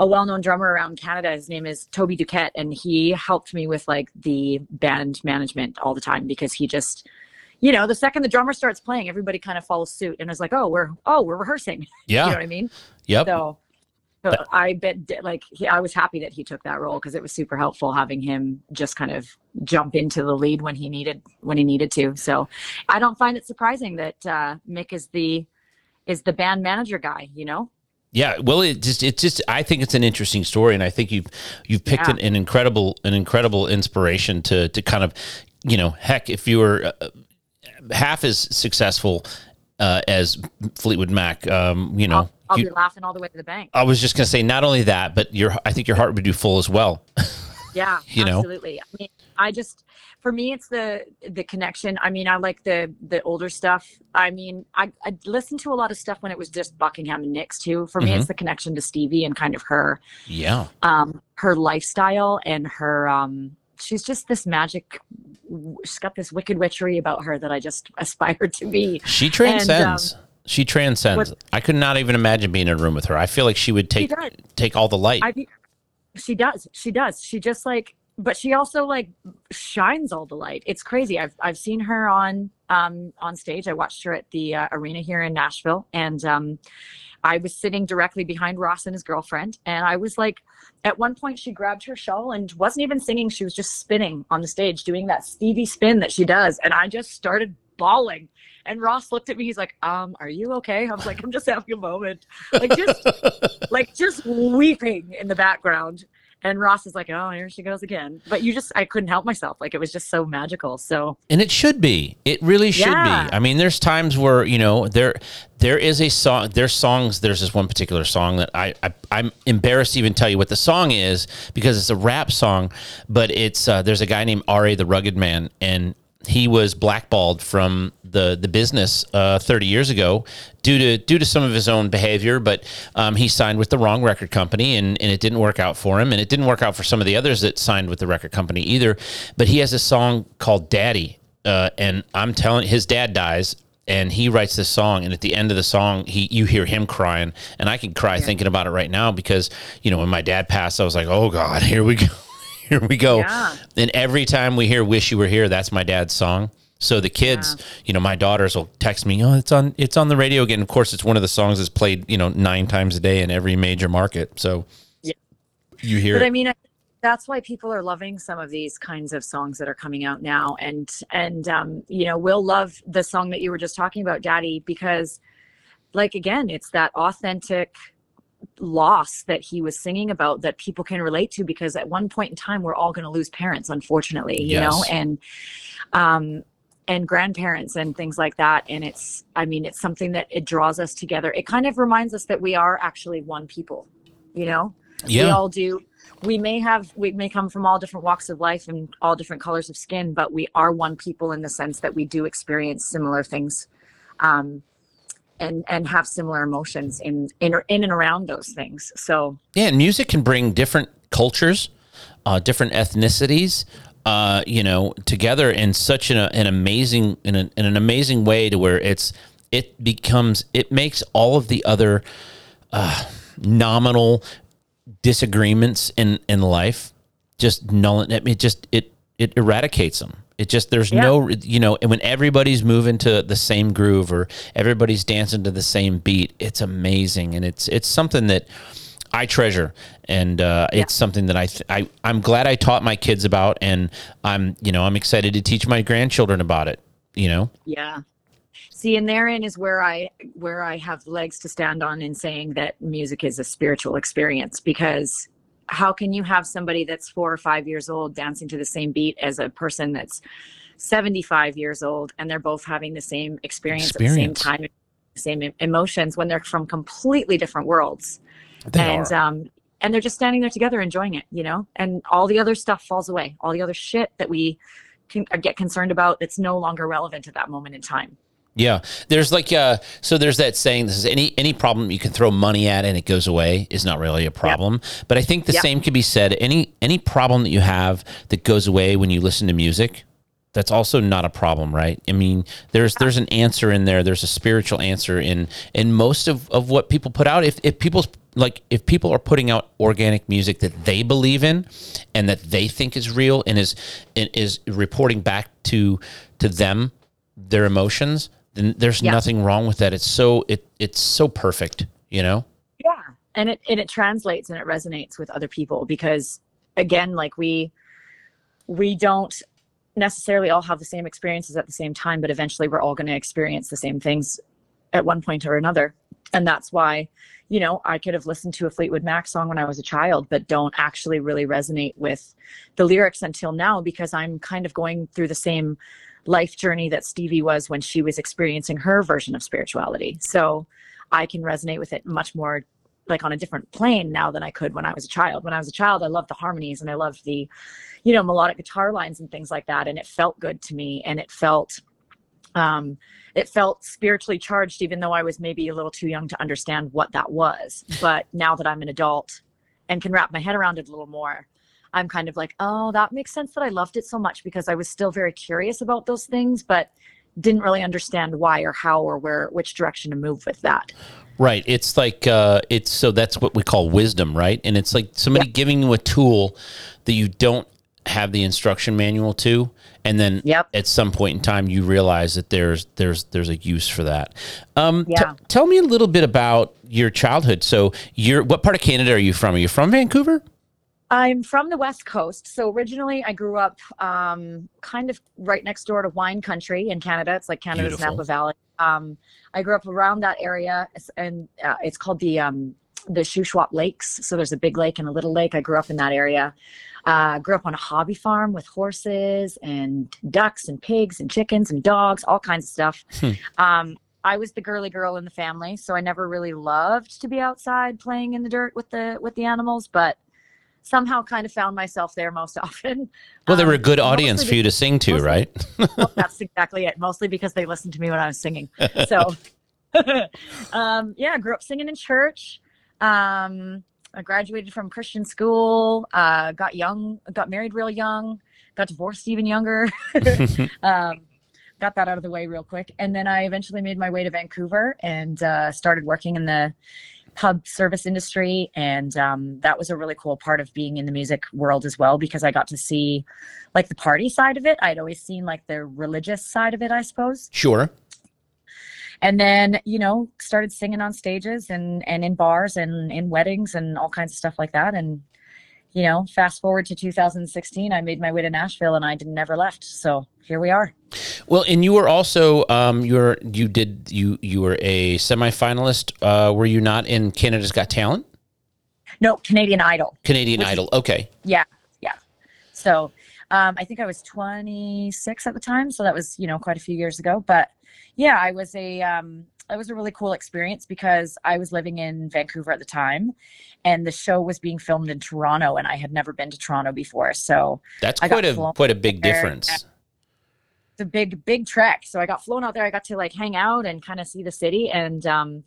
a well-known drummer around canada his name is toby duquette and he helped me with like the band management all the time because he just you know the second the drummer starts playing everybody kind of follows suit and is like oh we're oh we're rehearsing [laughs] yeah. you know what i mean Yep. so, so I bet, like, he, I was happy that he took that role because it was super helpful having him just kind of jump into the lead when he needed when he needed to. So, I don't find it surprising that uh, Mick is the is the band manager guy. You know, Yeah, well, it just it's just I think it's an interesting story, and I think you've you've picked Yeah. an, an incredible an incredible inspiration to to kind of you know heck if you were uh, half as successful uh, as Fleetwood Mac, um, you know. I'll, I'll you- be laughing all the way to the bank. I was just gonna say not only that, but your I think your heart would do full as well. [laughs] Yeah, you know? absolutely. I mean, I just for me it's the the connection. I mean, I like the the older stuff. I mean, I I listened to a lot of stuff when it was just Buckingham and Nicks too. For me, Mhm. it's the connection to Stevie and kind of her Yeah, um her lifestyle and her um she's just this magic she's got this wicked witchery about her that I just [laughs] aspire to be. she transcends. she transcends. um, what- I could not even imagine being in a room with her. I feel like she would take does. take all the light. I she does. She does. She just like but she also like shines all the light. It's crazy. I've I've seen her on um on stage. I watched her at the uh, arena here in Nashville and um I was sitting directly behind Ross and his girlfriend and I was like at one point she grabbed her shawl and wasn't even singing. She was just spinning on the stage doing that Stevie spin that she does and I just started bawling. And Ross looked at me. He's like, "Um, are you okay?" I was like, "I'm just [laughs] having a moment." Like just like just weeping in the background. And Ross is like, "Oh, here she goes again." But you just, I couldn't help myself. Like it was just so magical. So and it should be it really should Yeah. be i mean there's times where you know there there is a song there's songs there's this one particular song that I, I i'm embarrassed to even tell you what the song is because it's a rap song but it's uh, there's a guy named R.A. the rugged man and he was blackballed from the the business uh, 30 years ago due to due to some of his own behavior. But um, he signed with the wrong record company, and, and it didn't work out for him, and it didn't work out for some of the others that signed with the record company either. But he has a song called "Daddy," uh, and I'm telling his dad dies. And he writes this song, and at the end of the song, he you hear him crying, and I can cry thinking about it right now because you know when my dad passed, I was like, oh God, here we go, here we go. Yeah. And every time we hear "Wish You Were Here," that's my dad's song. So the kids, you know, my daughters will text me, "Oh, it's on, it's on the radio again." Of course, it's one of the songs that's played, you know, nine times a day in every major market. So Yeah. you hear but it. I mean, that's why people are loving some of these kinds of songs that are coming out now. And and um, you know, we'll love the song that you were just talking about, Daddy, because like again, it's that authentic loss that he was singing about that people can relate to because at one point in time we're all going to lose parents unfortunately you know? And um and grandparents and things like that. And it's i mean it's something that it draws us together. It kind of reminds us that we are actually one people you know? Yeah. we all do. We may have we may come from all different walks of life and all different colors of skin but we are one people in the sense that we do experience similar things um and and have similar emotions in in, in and around those things so yeah. And music can bring different cultures, uh, different ethnicities, uh, you know, together in such an, an amazing in, a, in an amazing way to where it's it becomes it makes all of the other uh, nominal disagreements in in life just null it just it it eradicates them it just there's Yeah. no you know and when everybody's moving to the same groove or everybody's dancing to the same beat it's amazing and it's it's something that I treasure and uh, it's something that I, th- I I'm glad I taught my kids about and I'm you know I'm excited to teach my grandchildren about it you know? Yeah. See, and therein is where I where I have legs to stand on in saying that music is a spiritual experience because how can you have somebody that's four or five years old dancing to the same beat as a person that's 75 years old and they're both having the same experience, Experience. at the same time same emotions when they're from completely different worlds They and are. um and they're just standing there together enjoying it you know and all the other stuff falls away all the other shit that we can get concerned about that's no longer relevant at that moment in time Yeah, there's like uh, so there's that saying. This is any any problem you can throw money at and it goes away is not really a problem. But I think the Yep. same could be said. Any any problem that you have that goes away when you listen to music, that's also not a problem, right? I mean, there's there's an answer in there. There's a spiritual answer in in most of of what people put out. If if people's like if people are putting out organic music that they believe in and that they think is real and is and is reporting back to to them their emotions, then there's Yeah. nothing wrong with that. It's so it it's so perfect, you know? yeah and it and it translates and it resonates with other people because again like we we don't necessarily all have the same experiences at the same time but eventually we're all going to experience the same things at one point or another and that's why you know i could have listened to a fleetwood mac song when i was a child but don't actually really resonate with the lyrics until now because i'm kind of going through the same life journey that stevie was when she was experiencing her version of spirituality so i can resonate with it much more like on a different plane now than I could when I was a child. When I was a child, I loved the harmonies and I loved the, you know, melodic guitar lines and things like that. And it felt good to me. And it felt, um, it felt spiritually charged, even though I was maybe a little too young to understand what that was. But now that I'm an adult and can wrap my head around it a little more, I'm kind of like, oh, that makes sense that I loved it so much because I was still very curious about those things, but didn't really understand why or how or where, which direction to move with that. Right. It's like uh it's so that's what we call wisdom, right? And it's like somebody giving you a tool that you don't have the instruction manual to and then Yep. at some point in time you realize that there's there's there's a use for that. Um t- Yeah. tell me a little bit about your childhood. So you're what part of Canada are you from? Are you from Vancouver? I'm from the West Coast. So originally I grew up um, kind of right next door to wine country in Canada. It's like Canada's Beautiful. Napa Valley. Um, I grew up around that area and uh, it's called the um, the Shuswap Lakes. So there's a big lake and a little lake. I grew up in that area. Uh, grew up on a hobby farm with horses and ducks and pigs and chickens and dogs, all kinds of stuff. Hmm. Um, I was the girly girl in the family, so I never really loved to be outside playing in the dirt with the with the animals, but somehow kind of found myself there most [laughs] often. Well, they were a Um, good audience for you to sing to, mostly- right? [laughs] well, that's exactly it. Mostly because they listened to me when I was singing. So, [laughs] um, yeah, I grew up singing in church. Um, I graduated from Christian school. Uh, got young, got married real young. Got divorced even younger. um, got that out of the way real quick, and then I eventually made my way to Vancouver and uh, started working in the pub service industry and um, that was a really cool part of being in the music world as well because i got to see like the party side of it i'd always seen like the religious side of it i suppose Sure. and then you know started singing on stages and and in bars and in weddings and all kinds of stuff like that and you know fast forward to 2016 i made my way to nashville and i didn't never left so here we are Well, and you were also um you're you did you you were a semifinalist. Uh were you not in Canada's Got Talent? no canadian idol Canadian Which- Idol. Okay. Yeah, yeah. So um, I think I was 26 at the time, so that was you know quite a few years ago. But yeah, I was a um, it was a really cool experience because I was living in Vancouver at the time, and the show was being filmed in Toronto, and I had never been to Toronto before, so That's I quite a quite a big there. difference. it's a big big trek. So I got flown out there. I got to like hang out and kind of see the city, and um,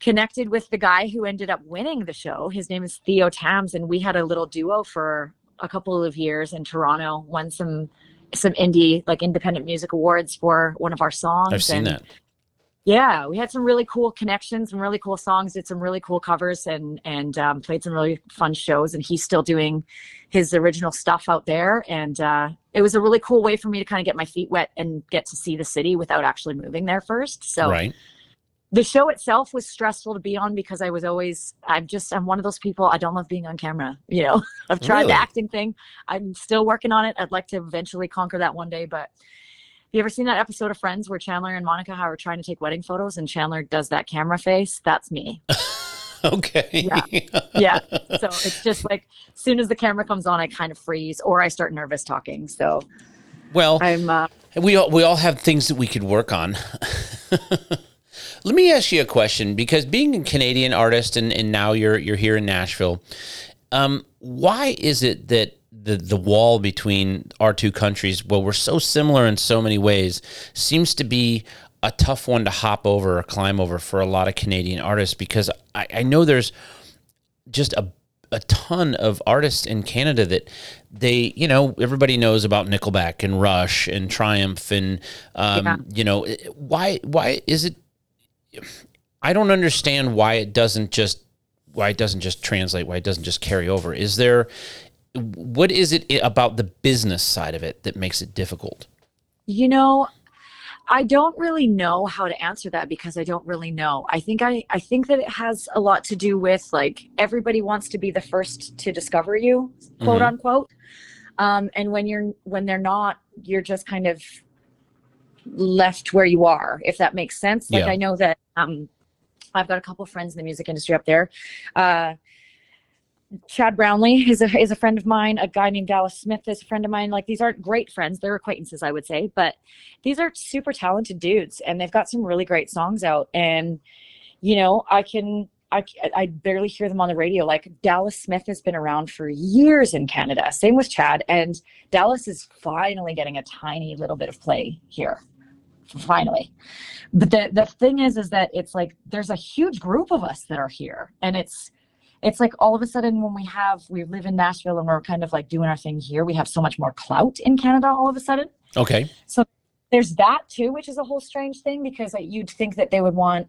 connected with the guy who ended up winning the show. His name is Theo Tams, and we had a little duo for a couple of years in Toronto. Won some some indie like independent music awards for one of our songs. I've seen and that. Yeah, we had some really cool connections, some really cool songs, did some really cool covers, and and um, played some really fun shows. And he's still doing his original stuff out there, and uh, it was a really cool way for me to kind of get my feet wet and get to see the city without actually moving there first. So right. the show itself was stressful to be on because I was always I'm just I'm one of those people I don't love being on camera. You know, [laughs] I've tried Really? the acting thing. I'm still working on it. I'd like to eventually conquer that one day, but you ever seen that episode of Friends where Chandler and Monica are trying to take wedding photos and Chandler does that camera face? That's me. [laughs] okay. Yeah. yeah. So it's just like as soon as the camera comes on, I kind of freeze or I start nervous talking. So Well, I'm uh, we all, we all have things that we could work on. [laughs] Let me ask you a question because being a Canadian artist and, and now you're you're here in Nashville, um, why is it that the the wall between our two countries, well, we're so similar in so many ways, seems to be a tough one to hop over or climb over for a lot of Canadian artists because I, I know there's just a a ton of artists in Canada that they, you know, everybody knows about Nickelback and Rush and Triumph and, um, Yeah. you know, why why is it? I don't understand why it doesn't just why it doesn't just translate, why it doesn't just carry over. Is there what is it about the business side of it that makes it difficult? You know, I don't really know how to answer that because I don't really know. I think I I think that it has a lot to do with like everybody wants to be the first to discover you, quote Mhm. unquote. Um, and when you're when they're not, you're just kind of left where you are, if that makes sense. Like Yeah. I know that um, I've got a couple friends in the music industry up there. Uh, Chad Brownlee is a is a friend of mine. A guy named Dallas Smith is a friend of mine. Like these aren't great friends; they're acquaintances, I would say. But these are super talented dudes, and they've got some really great songs out. And you know, I can I I barely hear them on the radio. Like Dallas Smith has been around for years in Canada. Same with Chad, and Dallas is finally getting a tiny little bit of play here. Finally, but the the thing is, is that it's like there's a huge group of us that are here, and it's it's like all of a sudden when we have we live in Nashville and we're kind of like doing our thing here, we have so much more clout in Canada all of a sudden. Okay. So there's that too, which is a whole strange thing because like, you'd think that they would want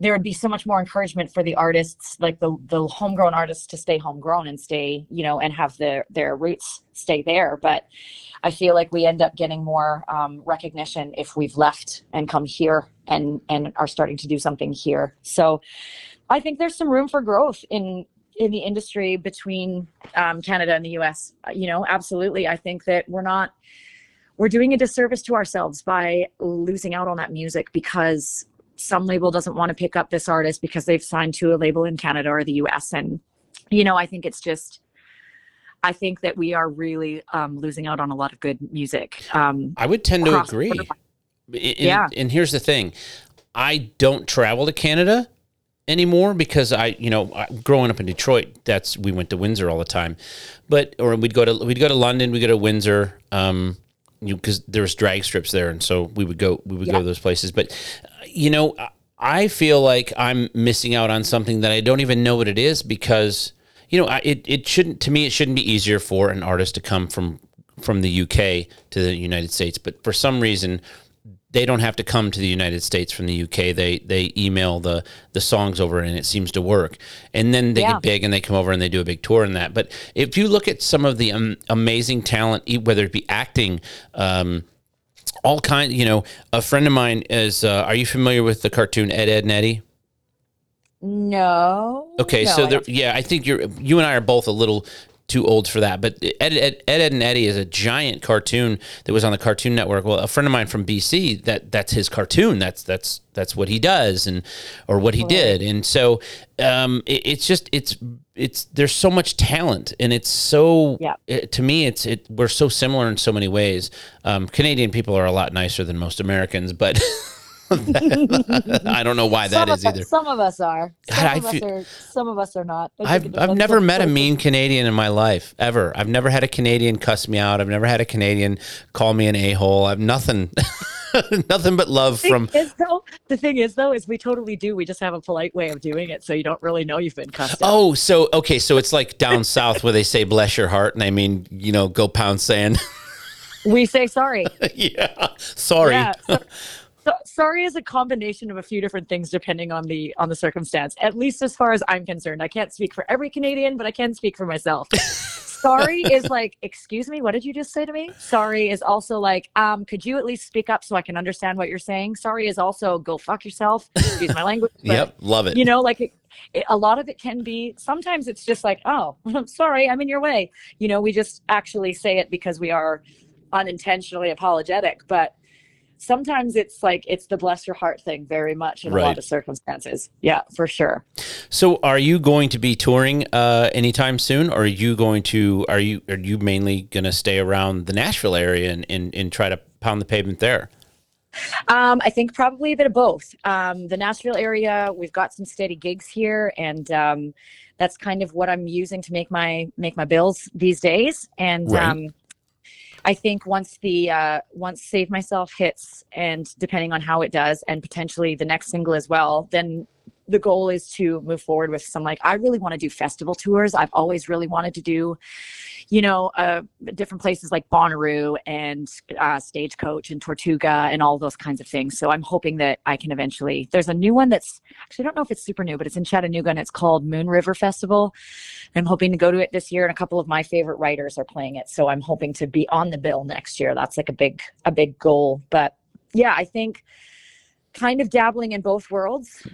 there would be so much more encouragement for the artists, like the the homegrown artists, to stay homegrown and stay, you know, and have their their roots stay there. But I feel like we end up getting more um, recognition if we've left and come here and and are starting to do something here. So I think there's some room for growth in in the industry between um, Canada and the U.S. You know, absolutely. I think that we're not we're doing a disservice to ourselves by losing out on that music because some label doesn't want to pick up this artist because they've signed to a label in Canada or the US. And, you know, I think it's just, I think that we are really um, losing out on a lot of good music. Um, I would tend to agree. And, Yeah. and here's the thing I don't travel to Canada anymore because I, you know, growing up in Detroit, that's we went to Windsor all the time, but or we'd go to we'd go to London, we go to Windsor, um, you because there was drag strips there, and so we would go we would go to those places. But you know, I- I feel like I'm missing out on something that I don't even know what it is because you know I, it it shouldn't to me it shouldn't be easier for an artist to come from from the UK to the United States, but for some reason they don't have to come to the United States from the UK. They they email the the songs over and it seems to work. And then they Yeah. get big and they come over and they do a big tour and that. But if you look at some of the um, amazing talent, whether it be acting, um, all kind, you know, a friend of mine is. Uh, are you familiar with the cartoon Ed Ed and Eddy? no. Okay, No, so I there, yeah, I think you're you and I are both a little too old for that. But Ed, Ed, Ed, Ed and Eddy is a giant cartoon that was on the Cartoon Network. Well, a friend of mine from BC that that's his cartoon. That's that's that's what he does and or what he did. And so um, it, it's just it's it's there's so much talent and it's so Yeah. it, to me it's it we're so similar in so many ways. Um, Canadian people are a lot nicer than most Americans, but. [laughs] [laughs] I don't know why that some is us- either. Some of us are. Some I of us feel- are. Some of us are not. I I've, I've never met a mean Canadian in my life ever. I've never had a Canadian cuss me out. I've never had a Canadian call me an a hole. I've nothing, [laughs] nothing but love thing from. is, though, the thing is though is we totally do we just have a polite way of doing it so you don't really know you've been cussed out. Oh, so okay, so it's like down [laughs] south where they say "bless your heart" and I mean, you know, go pound sand. we say sorry yeah, sorry. yeah so, so, sorry is a combination of a few different things depending on the on the circumstance at least as far as i'm concerned. I can't speak for every canadian but i can speak for myself. [laughs] Sorry is like excuse me what did you just say to me? Sorry is also like um could you at least speak up so i can understand what you're saying? Sorry is also go fuck yourself excuse my language [laughs] but Yep, love it. you know like it, it, a lot of it can be sometimes it's just like oh i'm [laughs] sorry i'm in your way. You know we just actually say it because we are unintentionally apologetic but sometimes it's like it's the bless your heart thing very much in a lot of circumstances. Yeah, for sure. So, are you going to be touring uh, anytime soon, or are you going to are you are you mainly going to stay around the Nashville area and, and and try to pound the pavement there? Um, I think probably a bit of both. Um, the Nashville area, we've got some steady gigs here, and um, that's kind of what I'm using to make my make my bills these days. And Right. I think once the uh, once Save Myself hits, and depending on how it does, and potentially the next single as well, then the goal is to move forward with some like I really want to do festival tours. I've always really wanted to do, you know, uh, different places like Bonnaroo and uh, Stagecoach and Tortuga and all those kinds of things. So I'm hoping that I can eventually. There's a new one that's actually I don't know if it's super new, but it's in Chattanooga and it's called Moon River Festival. I'm hoping to go to it this year, and a couple of my favorite writers are playing it. So I'm hoping to be on the bill next year. That's like a big a big goal. But yeah, I think kind of dabbling in both worlds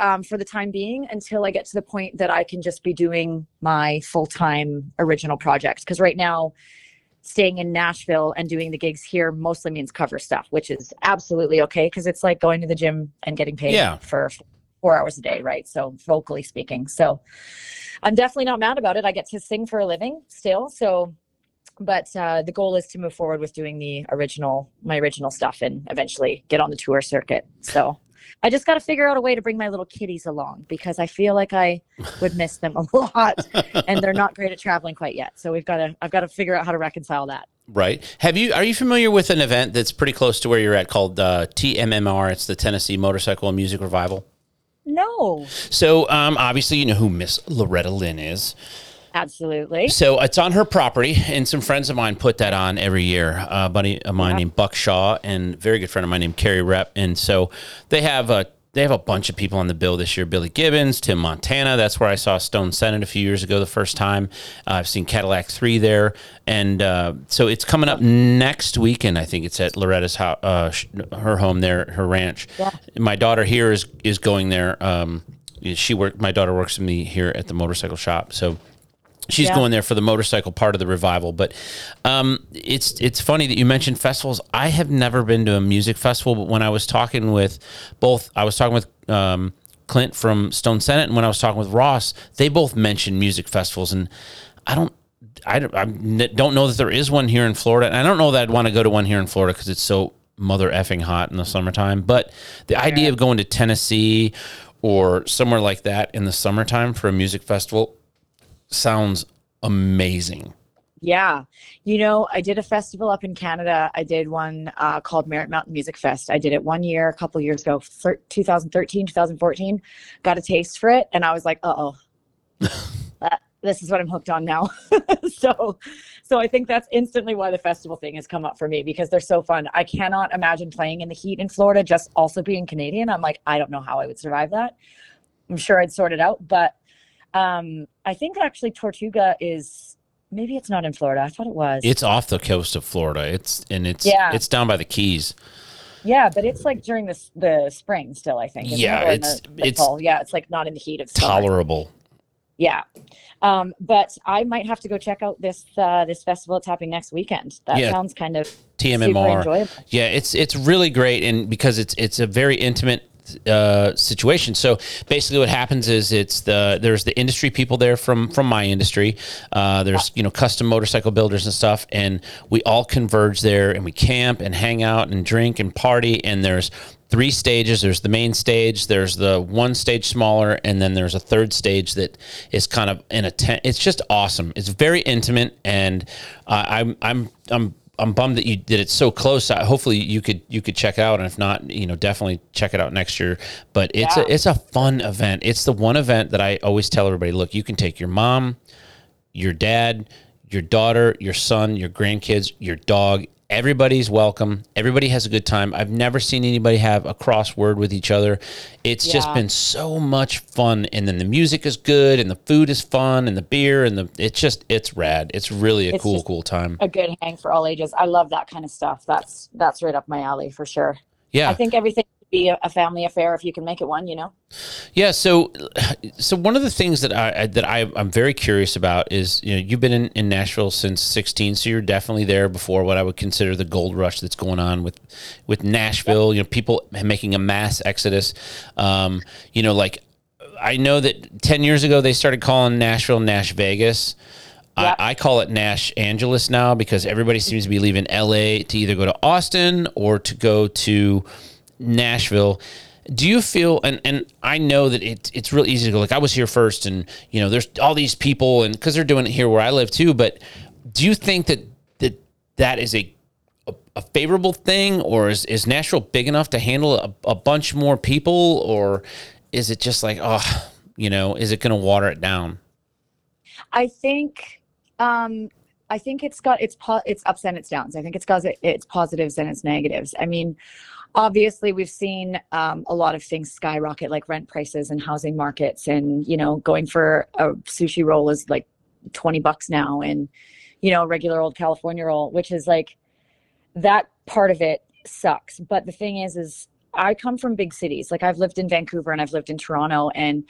um, for the time being until I get to the point that I can just be doing my full time original projects. Because right now, staying in Nashville and doing the gigs here mostly means cover stuff, which is absolutely okay because it's like going to the gym and getting paid Yeah. for four hours a day, right? So, vocally speaking. So, I'm definitely not mad about it. I get to sing for a living still. So, but uh, the goal is to move forward with doing the original, my original stuff, and eventually get on the tour circuit. So I just got to figure out a way to bring my little kitties along because I feel like I would miss them a [laughs] lot, and they're not great at traveling quite yet. So we've got to, I've got to figure out how to reconcile that. Right? Have you are you familiar with an event that's pretty close to where you're at called uh, TMMR? It's the Tennessee Motorcycle and Music Revival. No, So, um, obviously, you know who Miss Loretta Lynn is. Absolutely. So it's on her property, and some friends of mine put that on every year. A buddy of mine Yeah. named Buck Shaw, and a very good friend of mine named Carrie Rep. And so they have a they have a bunch of people on the bill this year. Billy Gibbons, Tim Montana. That's where I saw Stone Senate a few years ago the first time. Uh, I've seen Cadillac Three there, and uh, so it's coming up next weekend. I think it's at Loretta's house, uh, sh- her home there, her ranch. Yeah. My daughter here is is going there. Um, she work. My daughter works with me here at the motorcycle shop, so she's Yeah. going there for the motorcycle part of the revival. But um, it's it's funny that you mentioned festivals. I have never been to a music festival, but when I was talking with both, I was talking with um, Clint from Stone Senate, and when I was talking with Ross, they both mentioned music festivals, and I don't. I don't, don't know that there is one here in Florida, and I don't know that I'd want to go to one here in Florida because it's so mother effing hot in the summertime. But the idea of going to Tennessee or somewhere like that in the summertime for a music festival sounds amazing. Yeah. You know, I did a festival up in Canada. I did one uh, called Merritt Mountain Music Fest. I did it one year, a couple years ago, thir- 2013, 2014. Got a taste for it. And I was like, uh oh, [laughs] this is what I'm hooked on now. [laughs] so, so I think that's instantly why the festival thing has come up for me because they're so fun. I cannot imagine playing in the heat in Florida, just also being Canadian. I'm like, I don't know how I would survive that. I'm sure I'd sort it out. But um, I think actually Tortuga is maybe it's not in Florida. I thought it was. It's off the coast of Florida. It's and it's Yeah. it's down by the Keys. yeah, but it's like during the the spring still. I think. isn't it? Yeah, it's- the, the it's fall. yeah. It's like not in the heat of summer. Tolerable. Yeah. Um, but I might have to go check out this uh, this festival. It's happening next weekend. That Yeah. sounds kind of TMMR. enjoyable. Yeah, it's it's really great, and because it's it's a very intimate uh, situation. So basically, what happens is it's the there's the industry people there from from my industry. Uh, there's you know custom motorcycle builders and stuff, and we all converge there, and we camp and hang out and drink and party. And there's three stages. There's the main stage. There's the one stage smaller, and then there's a third stage that is kind of in a tent. It's just awesome. It's very intimate, and uh, I'm I'm I'm I'm bummed that you did it so close. Uh, hopefully you could you could check it out, and if not, you know, definitely check it out next year. But it's Yeah. a it's a fun event. It's the one event that I always tell everybody: look, you can take your mom, your dad, your daughter, your son, your grandkids, your dog. Everybody's welcome. Everybody has a good time. I've never seen anybody have a crossword with each other. It's just been so much fun, and then the music is good, and the food is fun, and the beer, and the it's just it's rad. It's really a It's cool cool time. A good hang for all ages. I love that kind of stuff. That's that's right up my alley for sure. Yeah. I think everything be a, a family affair if you can make it one. You know. Yeah. So, so one of the things that I that I, I'm very curious about is you know you've been in, in Nashville since 16, so you're definitely there before what I would consider the gold rush that's going on with with Nashville. You know, people making a mass exodus. Um, you know, like I know that 10 years ago they started calling Nashville Nash Vegas. Yep. I, I call it Nash Angeles now because everybody seems to be leaving LA to either go to Austin or to go to Nashville. Do you feel and and I know that it's it's real easy to go like I was here first and you know there's all these people and because they're doing it here where I live too. But do you think that that that is a a, a favorable thing or is, is Nashville big enough to handle a, a bunch more people or is it just like oh you know is it going to water it down? I think um I think it's got its po- its ups and its downs. I think it's got its positives and its negatives. I mean, obviously we've seen um, a lot of things skyrocket, like rent prices and housing markets, and you know, going for a sushi roll is like twenty bucks now, and you know, regular old California roll, which is like that part of it sucks. But the thing is, is I come from big cities. Like I've lived in Vancouver and I've lived in Toronto, and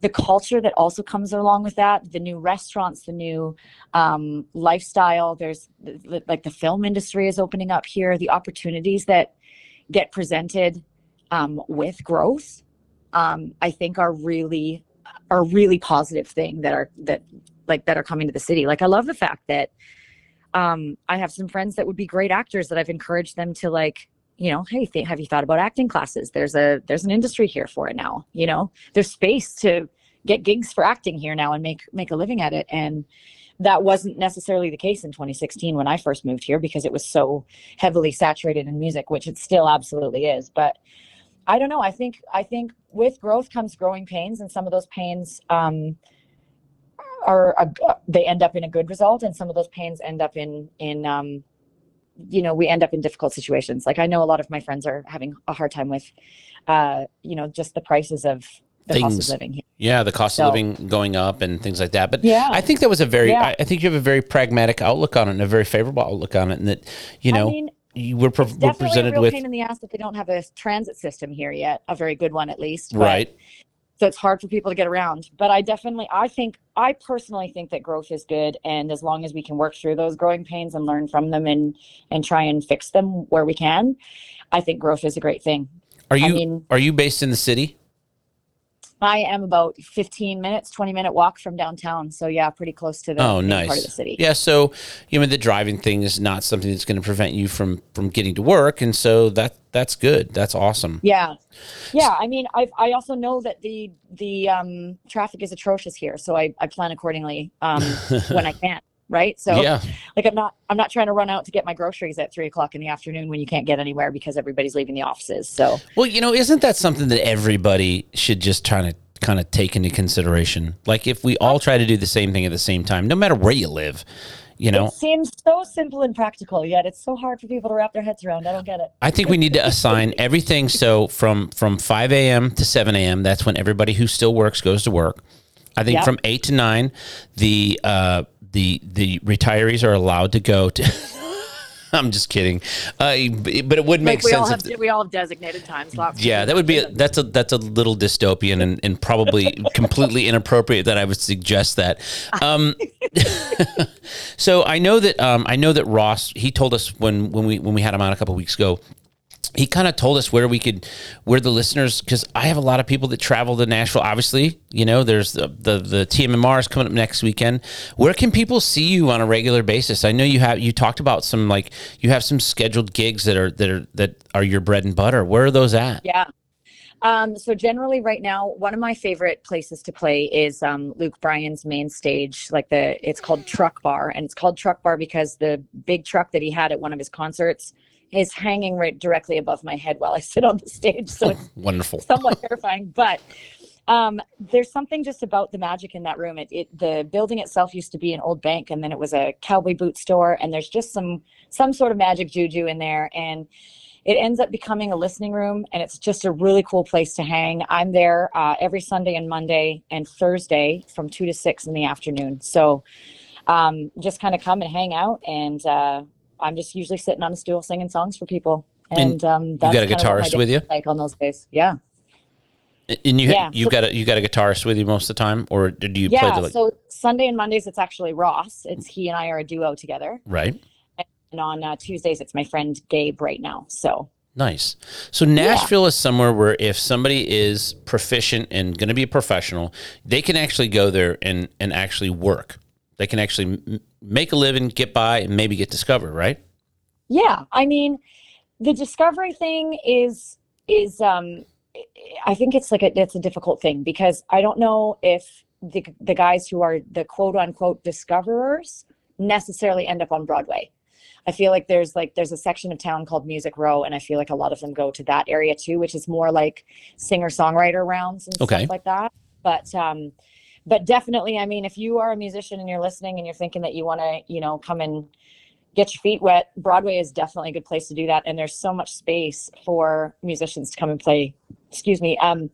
the culture that also comes along with that, the new restaurants, the new um, lifestyle. There's like the film industry is opening up here. The opportunities that get presented um, with growth, um, I think, are really are really positive thing that are that like that are coming to the city. Like I love the fact that um, I have some friends that would be great actors that I've encouraged them to like you know hey th- have you thought about acting classes? There's a there's an industry here for it now you know? There's space to get gigs for acting here now and make make a living at it. And that wasn't necessarily the case in 2016 when I first moved here because it was so heavily saturated in music which it still absolutely is. But I don't know. I think I think with growth comes growing pains and some of those pains um are uh, they end up in a good result and some of those pains end up in in um you know we end up in difficult situations. Like i know a lot of my friends are having a hard time with uh you know just the prices of the cost Things. of living here Yeah, the cost So- of living going up and things like that. But Yeah. I think that was a very, Yeah. I, I think you have a very pragmatic outlook on it and a very favorable outlook on it. And that, you know, i mean you were, pre- were presented with, pain in the ass that they don't have a transit system here yet a very good one at least but- right. so it's hard for people to get around but i definitely i think i personally think that growth is good and as long as we can work through those growing pains and learn from them and and try and fix them where we can i think growth is a great thing Are you, mean- are you based in the city? I am about 15 minutes 20 minute walk from downtown so yeah pretty close to the Oh, nice. part of the city Yeah. So, you know, the driving thing is not something that's going to prevent you from, from getting to work. And so that, that's good. That's awesome. Yeah, yeah. I mean, I I also know that the the um, traffic is atrocious here, so I, I plan accordingly um, when I [laughs] can. Right. So yeah. like I'm not I'm not trying to run out to get my groceries at three o'clock in the afternoon when you can't get anywhere because everybody's leaving the offices. So Well, you know, isn't that something that everybody should just try to kind of take into consideration? Like if we all try to do the same thing at the same time, no matter where you live, you know, it seems so simple and practical, yet it's so hard for people to wrap their heads around. I don't get it. I think we need to assign everything. So from from five a.m. to seven a.m. That's when everybody who still works goes to work. I think Yep. from eight to nine, the uh, the the retirees are allowed to go to. [laughs] I'm just kidding, uh, but it would make Like we all sense. have if, we all have designated times. Lots of yeah, that would be a, that's a that's a little dystopian and, and probably [laughs] completely inappropriate that I would suggest that. Um, [laughs] so I know that um, I know that Ross he told us when when we when we had him on a couple weeks ago. He kind of told us where we could, where the listeners, because I have a lot of people that travel to Nashville. Obviously, you know, there's the the, the TMMR is coming up next weekend. Where can people see you on a regular basis? I know you have you talked about some like you have some scheduled gigs that are that are that are your bread and butter. Where are those at? Yeah. Um, so generally right now, one of my favorite places to play is um, Luke Bryan's main stage, like the it's called Truck Bar, and it's called Truck Bar because the big truck that he had at one of his concerts is hanging right directly above my head while I sit on the stage. So it's [laughs] Wonderful. somewhat [laughs] terrifying, but um, there's something just about the magic in that room. It, it the building itself used to be an old bank, and then it was a cowboy boot store, and there's just some some sort of magic juju in there, and it ends up becoming a listening room, and it's just a really cool place to hang. I'm there uh, every Sunday and Monday and Thursday from two to six in the afternoon. So um, just kind of come and hang out, and uh, I'm just usually sitting on a stool singing songs for people And, um, that's got a kind of what my guitarist with you? Like on those days, yeah, And you Yeah. you got a you got a guitarist with you most of the time, or do you play yeah. the like, So Sunday and Mondays it's actually Ross. It's he and I are a duo together, right? and on uh, Tuesdays it's my friend Gabe right now. So Nice. So Nashville is somewhere where if somebody is proficient and going to be a professional, they can actually go there and and actually work. They can actually m- make a living, get by, and maybe get discovered. Right? Yeah, I mean, the discovery thing is is um I think it's like a it's a difficult thing because I don't know if the the guys who are the quote unquote discoverers necessarily end up on Broadway. I feel like there's like there's a section of town called Music Row and I feel like a lot of them go to that area too, which is more like singer-songwriter rounds and Okay. stuff like that. But um but definitely, I mean, if you are a musician and you're listening and you're thinking that you want to, you know, come and get your feet wet, Broadway is definitely a good place to do that. And there's so much space for musicians to come and play. Excuse me. Um,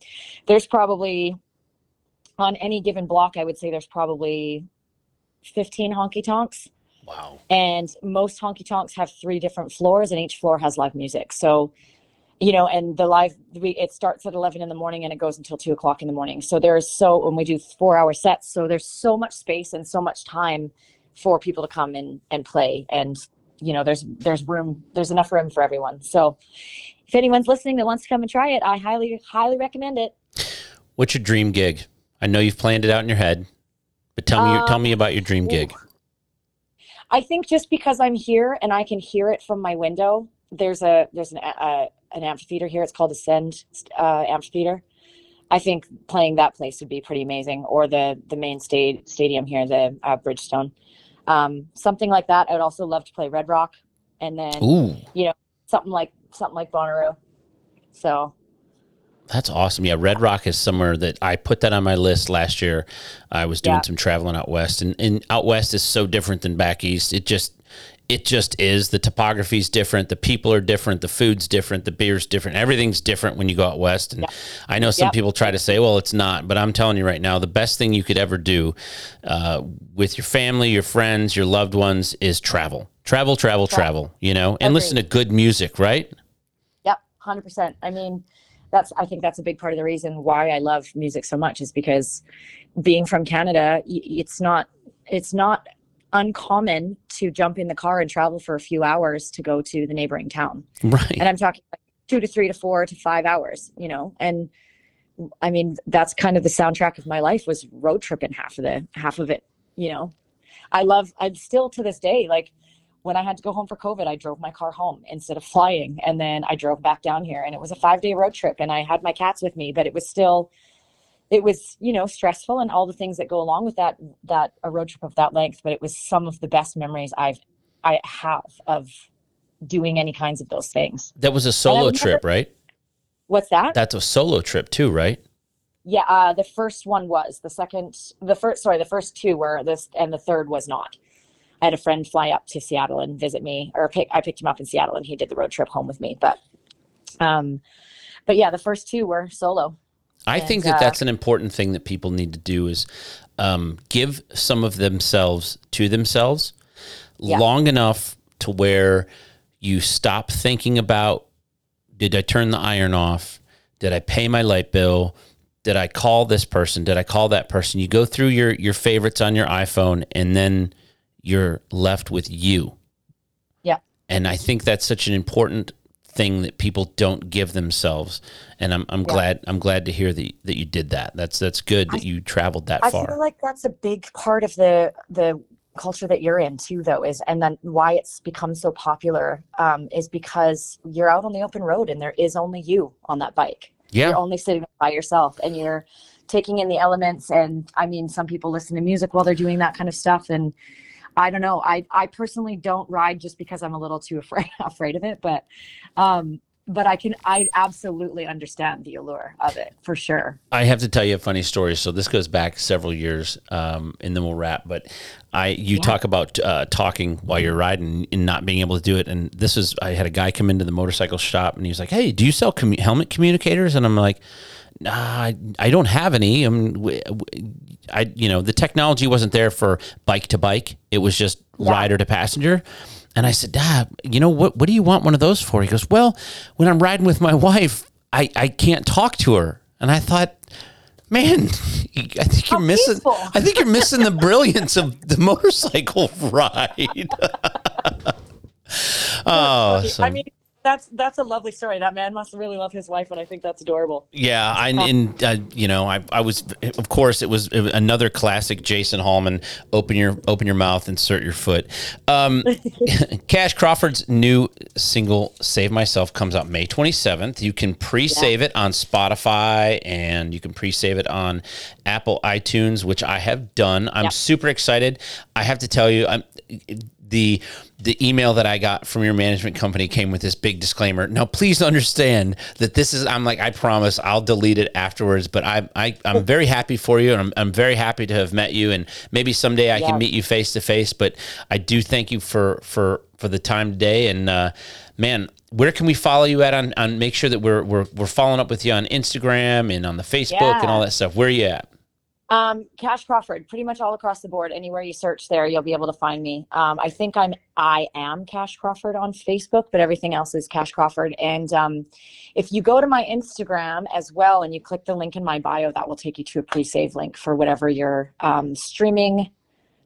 there's probably on any given block, I would say there's probably 15 honky tonks. Wow. And most honky tonks have three different floors, and each floor has live music. So, you know, and the live we it starts at eleven in the morning and it goes until two o'clock in the morning. So there's so when we do four hour sets, so there's so much space and so much time for people to come and and play. And you know, there's there's room, there's enough room for everyone. So if anyone's listening that wants to come and try it, I highly highly recommend it. What's your dream gig? I know you've planned it out in your head, but tell me your, tell Um, me about your dream gig. I think just because I'm here and I can hear it from my window, there's a there's an uh, an amphitheater here. It's called Ascend uh, Amphitheater. I think playing that place would be pretty amazing, or the the main state stadium here, the uh, Bridgestone, um, something like that. I would also love to play Red Rock, and then Ooh, you know something like something like Bonnaroo. So that's awesome. Yeah, Red Rock is somewhere that I put that on my list last year. I was doing Yeah. some traveling out west, and, and out west is so different than back east. It just it just is. The topography is different, the people are different, the food's different, the beer's different. Everything's different when you go out west. And I know some Yep. people try to say, "Well, it's not," but I'm telling you right now, the best thing you could ever do uh, with your family, your friends, your loved ones is travel, travel, travel, travel. You know, and listen to good music, right? Yep, hundred percent. I mean, that's I think that's a big part of the reason why I love music so much is because being from Canada, it's not it's not uncommon to jump in the car and travel for a few hours to go to the neighboring town. Right. And I'm talking like two to three to four to five hours, you know. And I mean, that's kind of the soundtrack of my life was road tripping half of the half of it, you know. I love I'm still to this day like when I had to go home for COVID, I drove my car home instead of flying. And then I drove back down here and it was a five day road trip and I had my cats with me, but it was still, it was, you know, stressful and all the things that go along with that, that a road trip of that length. But it was some of the best memories I've, I have of doing any kinds of those things. That was a solo never- trip, right? What's that? That's a solo trip too, right? yeah. Uh, the first one was the second, the first, sorry, the first two were this and the third was not. I had a friend fly up to Seattle and visit me, or pick, I picked him up in Seattle and he did the road trip home with me. But, um, but yeah, the first two were solo. I And, think that uh, that's an important thing that people need to do is um, give some of themselves to themselves Yeah. long enough to where you stop thinking about did I turn the iron off? Did I pay my light bill? Did I call this person? Did I call that person? You go through your your favorites on your iPhone and then you're left with you. Yeah. And I think that's such an important thing that people don't give themselves. And I'm I'm Yeah. glad I'm glad to hear that that you did that. That's that's good that you traveled that I far. feel like that's a big part of the the culture that you're in too, though, is and then why it's become so popular um, is because you're out on the open road and there is only you on that bike. yeah. You're only sitting by yourself and you're taking in the elements. And I mean, some people listen to music while they're doing that kind of stuff. And I don't know. I I personally don't ride just because I'm a little too afraid [laughs] afraid of it, but um, but I can I absolutely understand the allure of it for sure. I have to tell you a funny story. So this goes back several years, um, and then we'll wrap. But I, you Yeah. talk about uh, talking while you're riding and not being able to do it. And this is, I had a guy come into the motorcycle shop, and he was like, "Hey, do you sell commu- helmet communicators?" And I'm like, "Nah, I, don't have any. I mean, w- w- I, you know, the technology wasn't there for bike to bike. It was just Yeah. rider to passenger." And I said, Dad, you know what? What do you want one of those for? He goes, Well, when I'm riding with my [laughs] wife, I, I can't talk to her. And I thought, man, [laughs] I think you're missing. peaceful. I think you're missing the brilliance of the motorcycle [laughs] ride. oh, so, I mean, that's that's a lovely story. That man must really love his wife, and I think that's adorable. yeah. I and uh, you know, I I was of course it was, another classic Jason Holman. Open your open your mouth, insert your foot. Um, [laughs] Cash Crawford's new single "Save Myself" comes out May 27th. You can pre-save it on Spotify and you can pre-save it on Apple iTunes, which I have done. I'm Yeah. super excited. I have to tell you, I'm the the email that I got from your management company came with this big disclaimer. Now, please understand that this is. I'm like, I promise, I'll delete it afterwards. But I, I I'm very happy for you, and I'm, I'm very happy to have met you. And maybe someday I Yeah. can meet you face to face. But I do thank you for for for the time today. And uh, man, where can we follow you at on on make sure that we're we're we're following up with you on Instagram and on the Facebook and all that stuff. Where are you at? Um, Cash Crawford, pretty much all across the board. Anywhere you search there, you'll be able to find me. Um, I think I'm I am Cash Crawford on Facebook, but everything else is Cash Crawford. And um, if you go to my Instagram as well and you click the link in my bio, that will take you to a pre-save link for whatever your um, streaming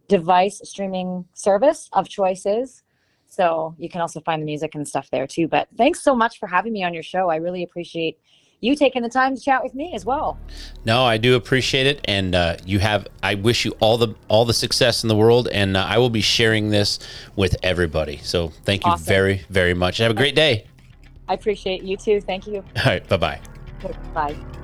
device, streaming service of choice is. So you can also find the music and stuff there too. But thanks so much for having me on your show. I really appreciate you taking the time to chat with me as well. No, I do appreciate it, and uh, you have. I wish you all the all the success in the world, and uh, I will be sharing this with everybody. So thank you Awesome. very very much. Have a great day. I appreciate you too. Thank you. All right, bye bye. Bye.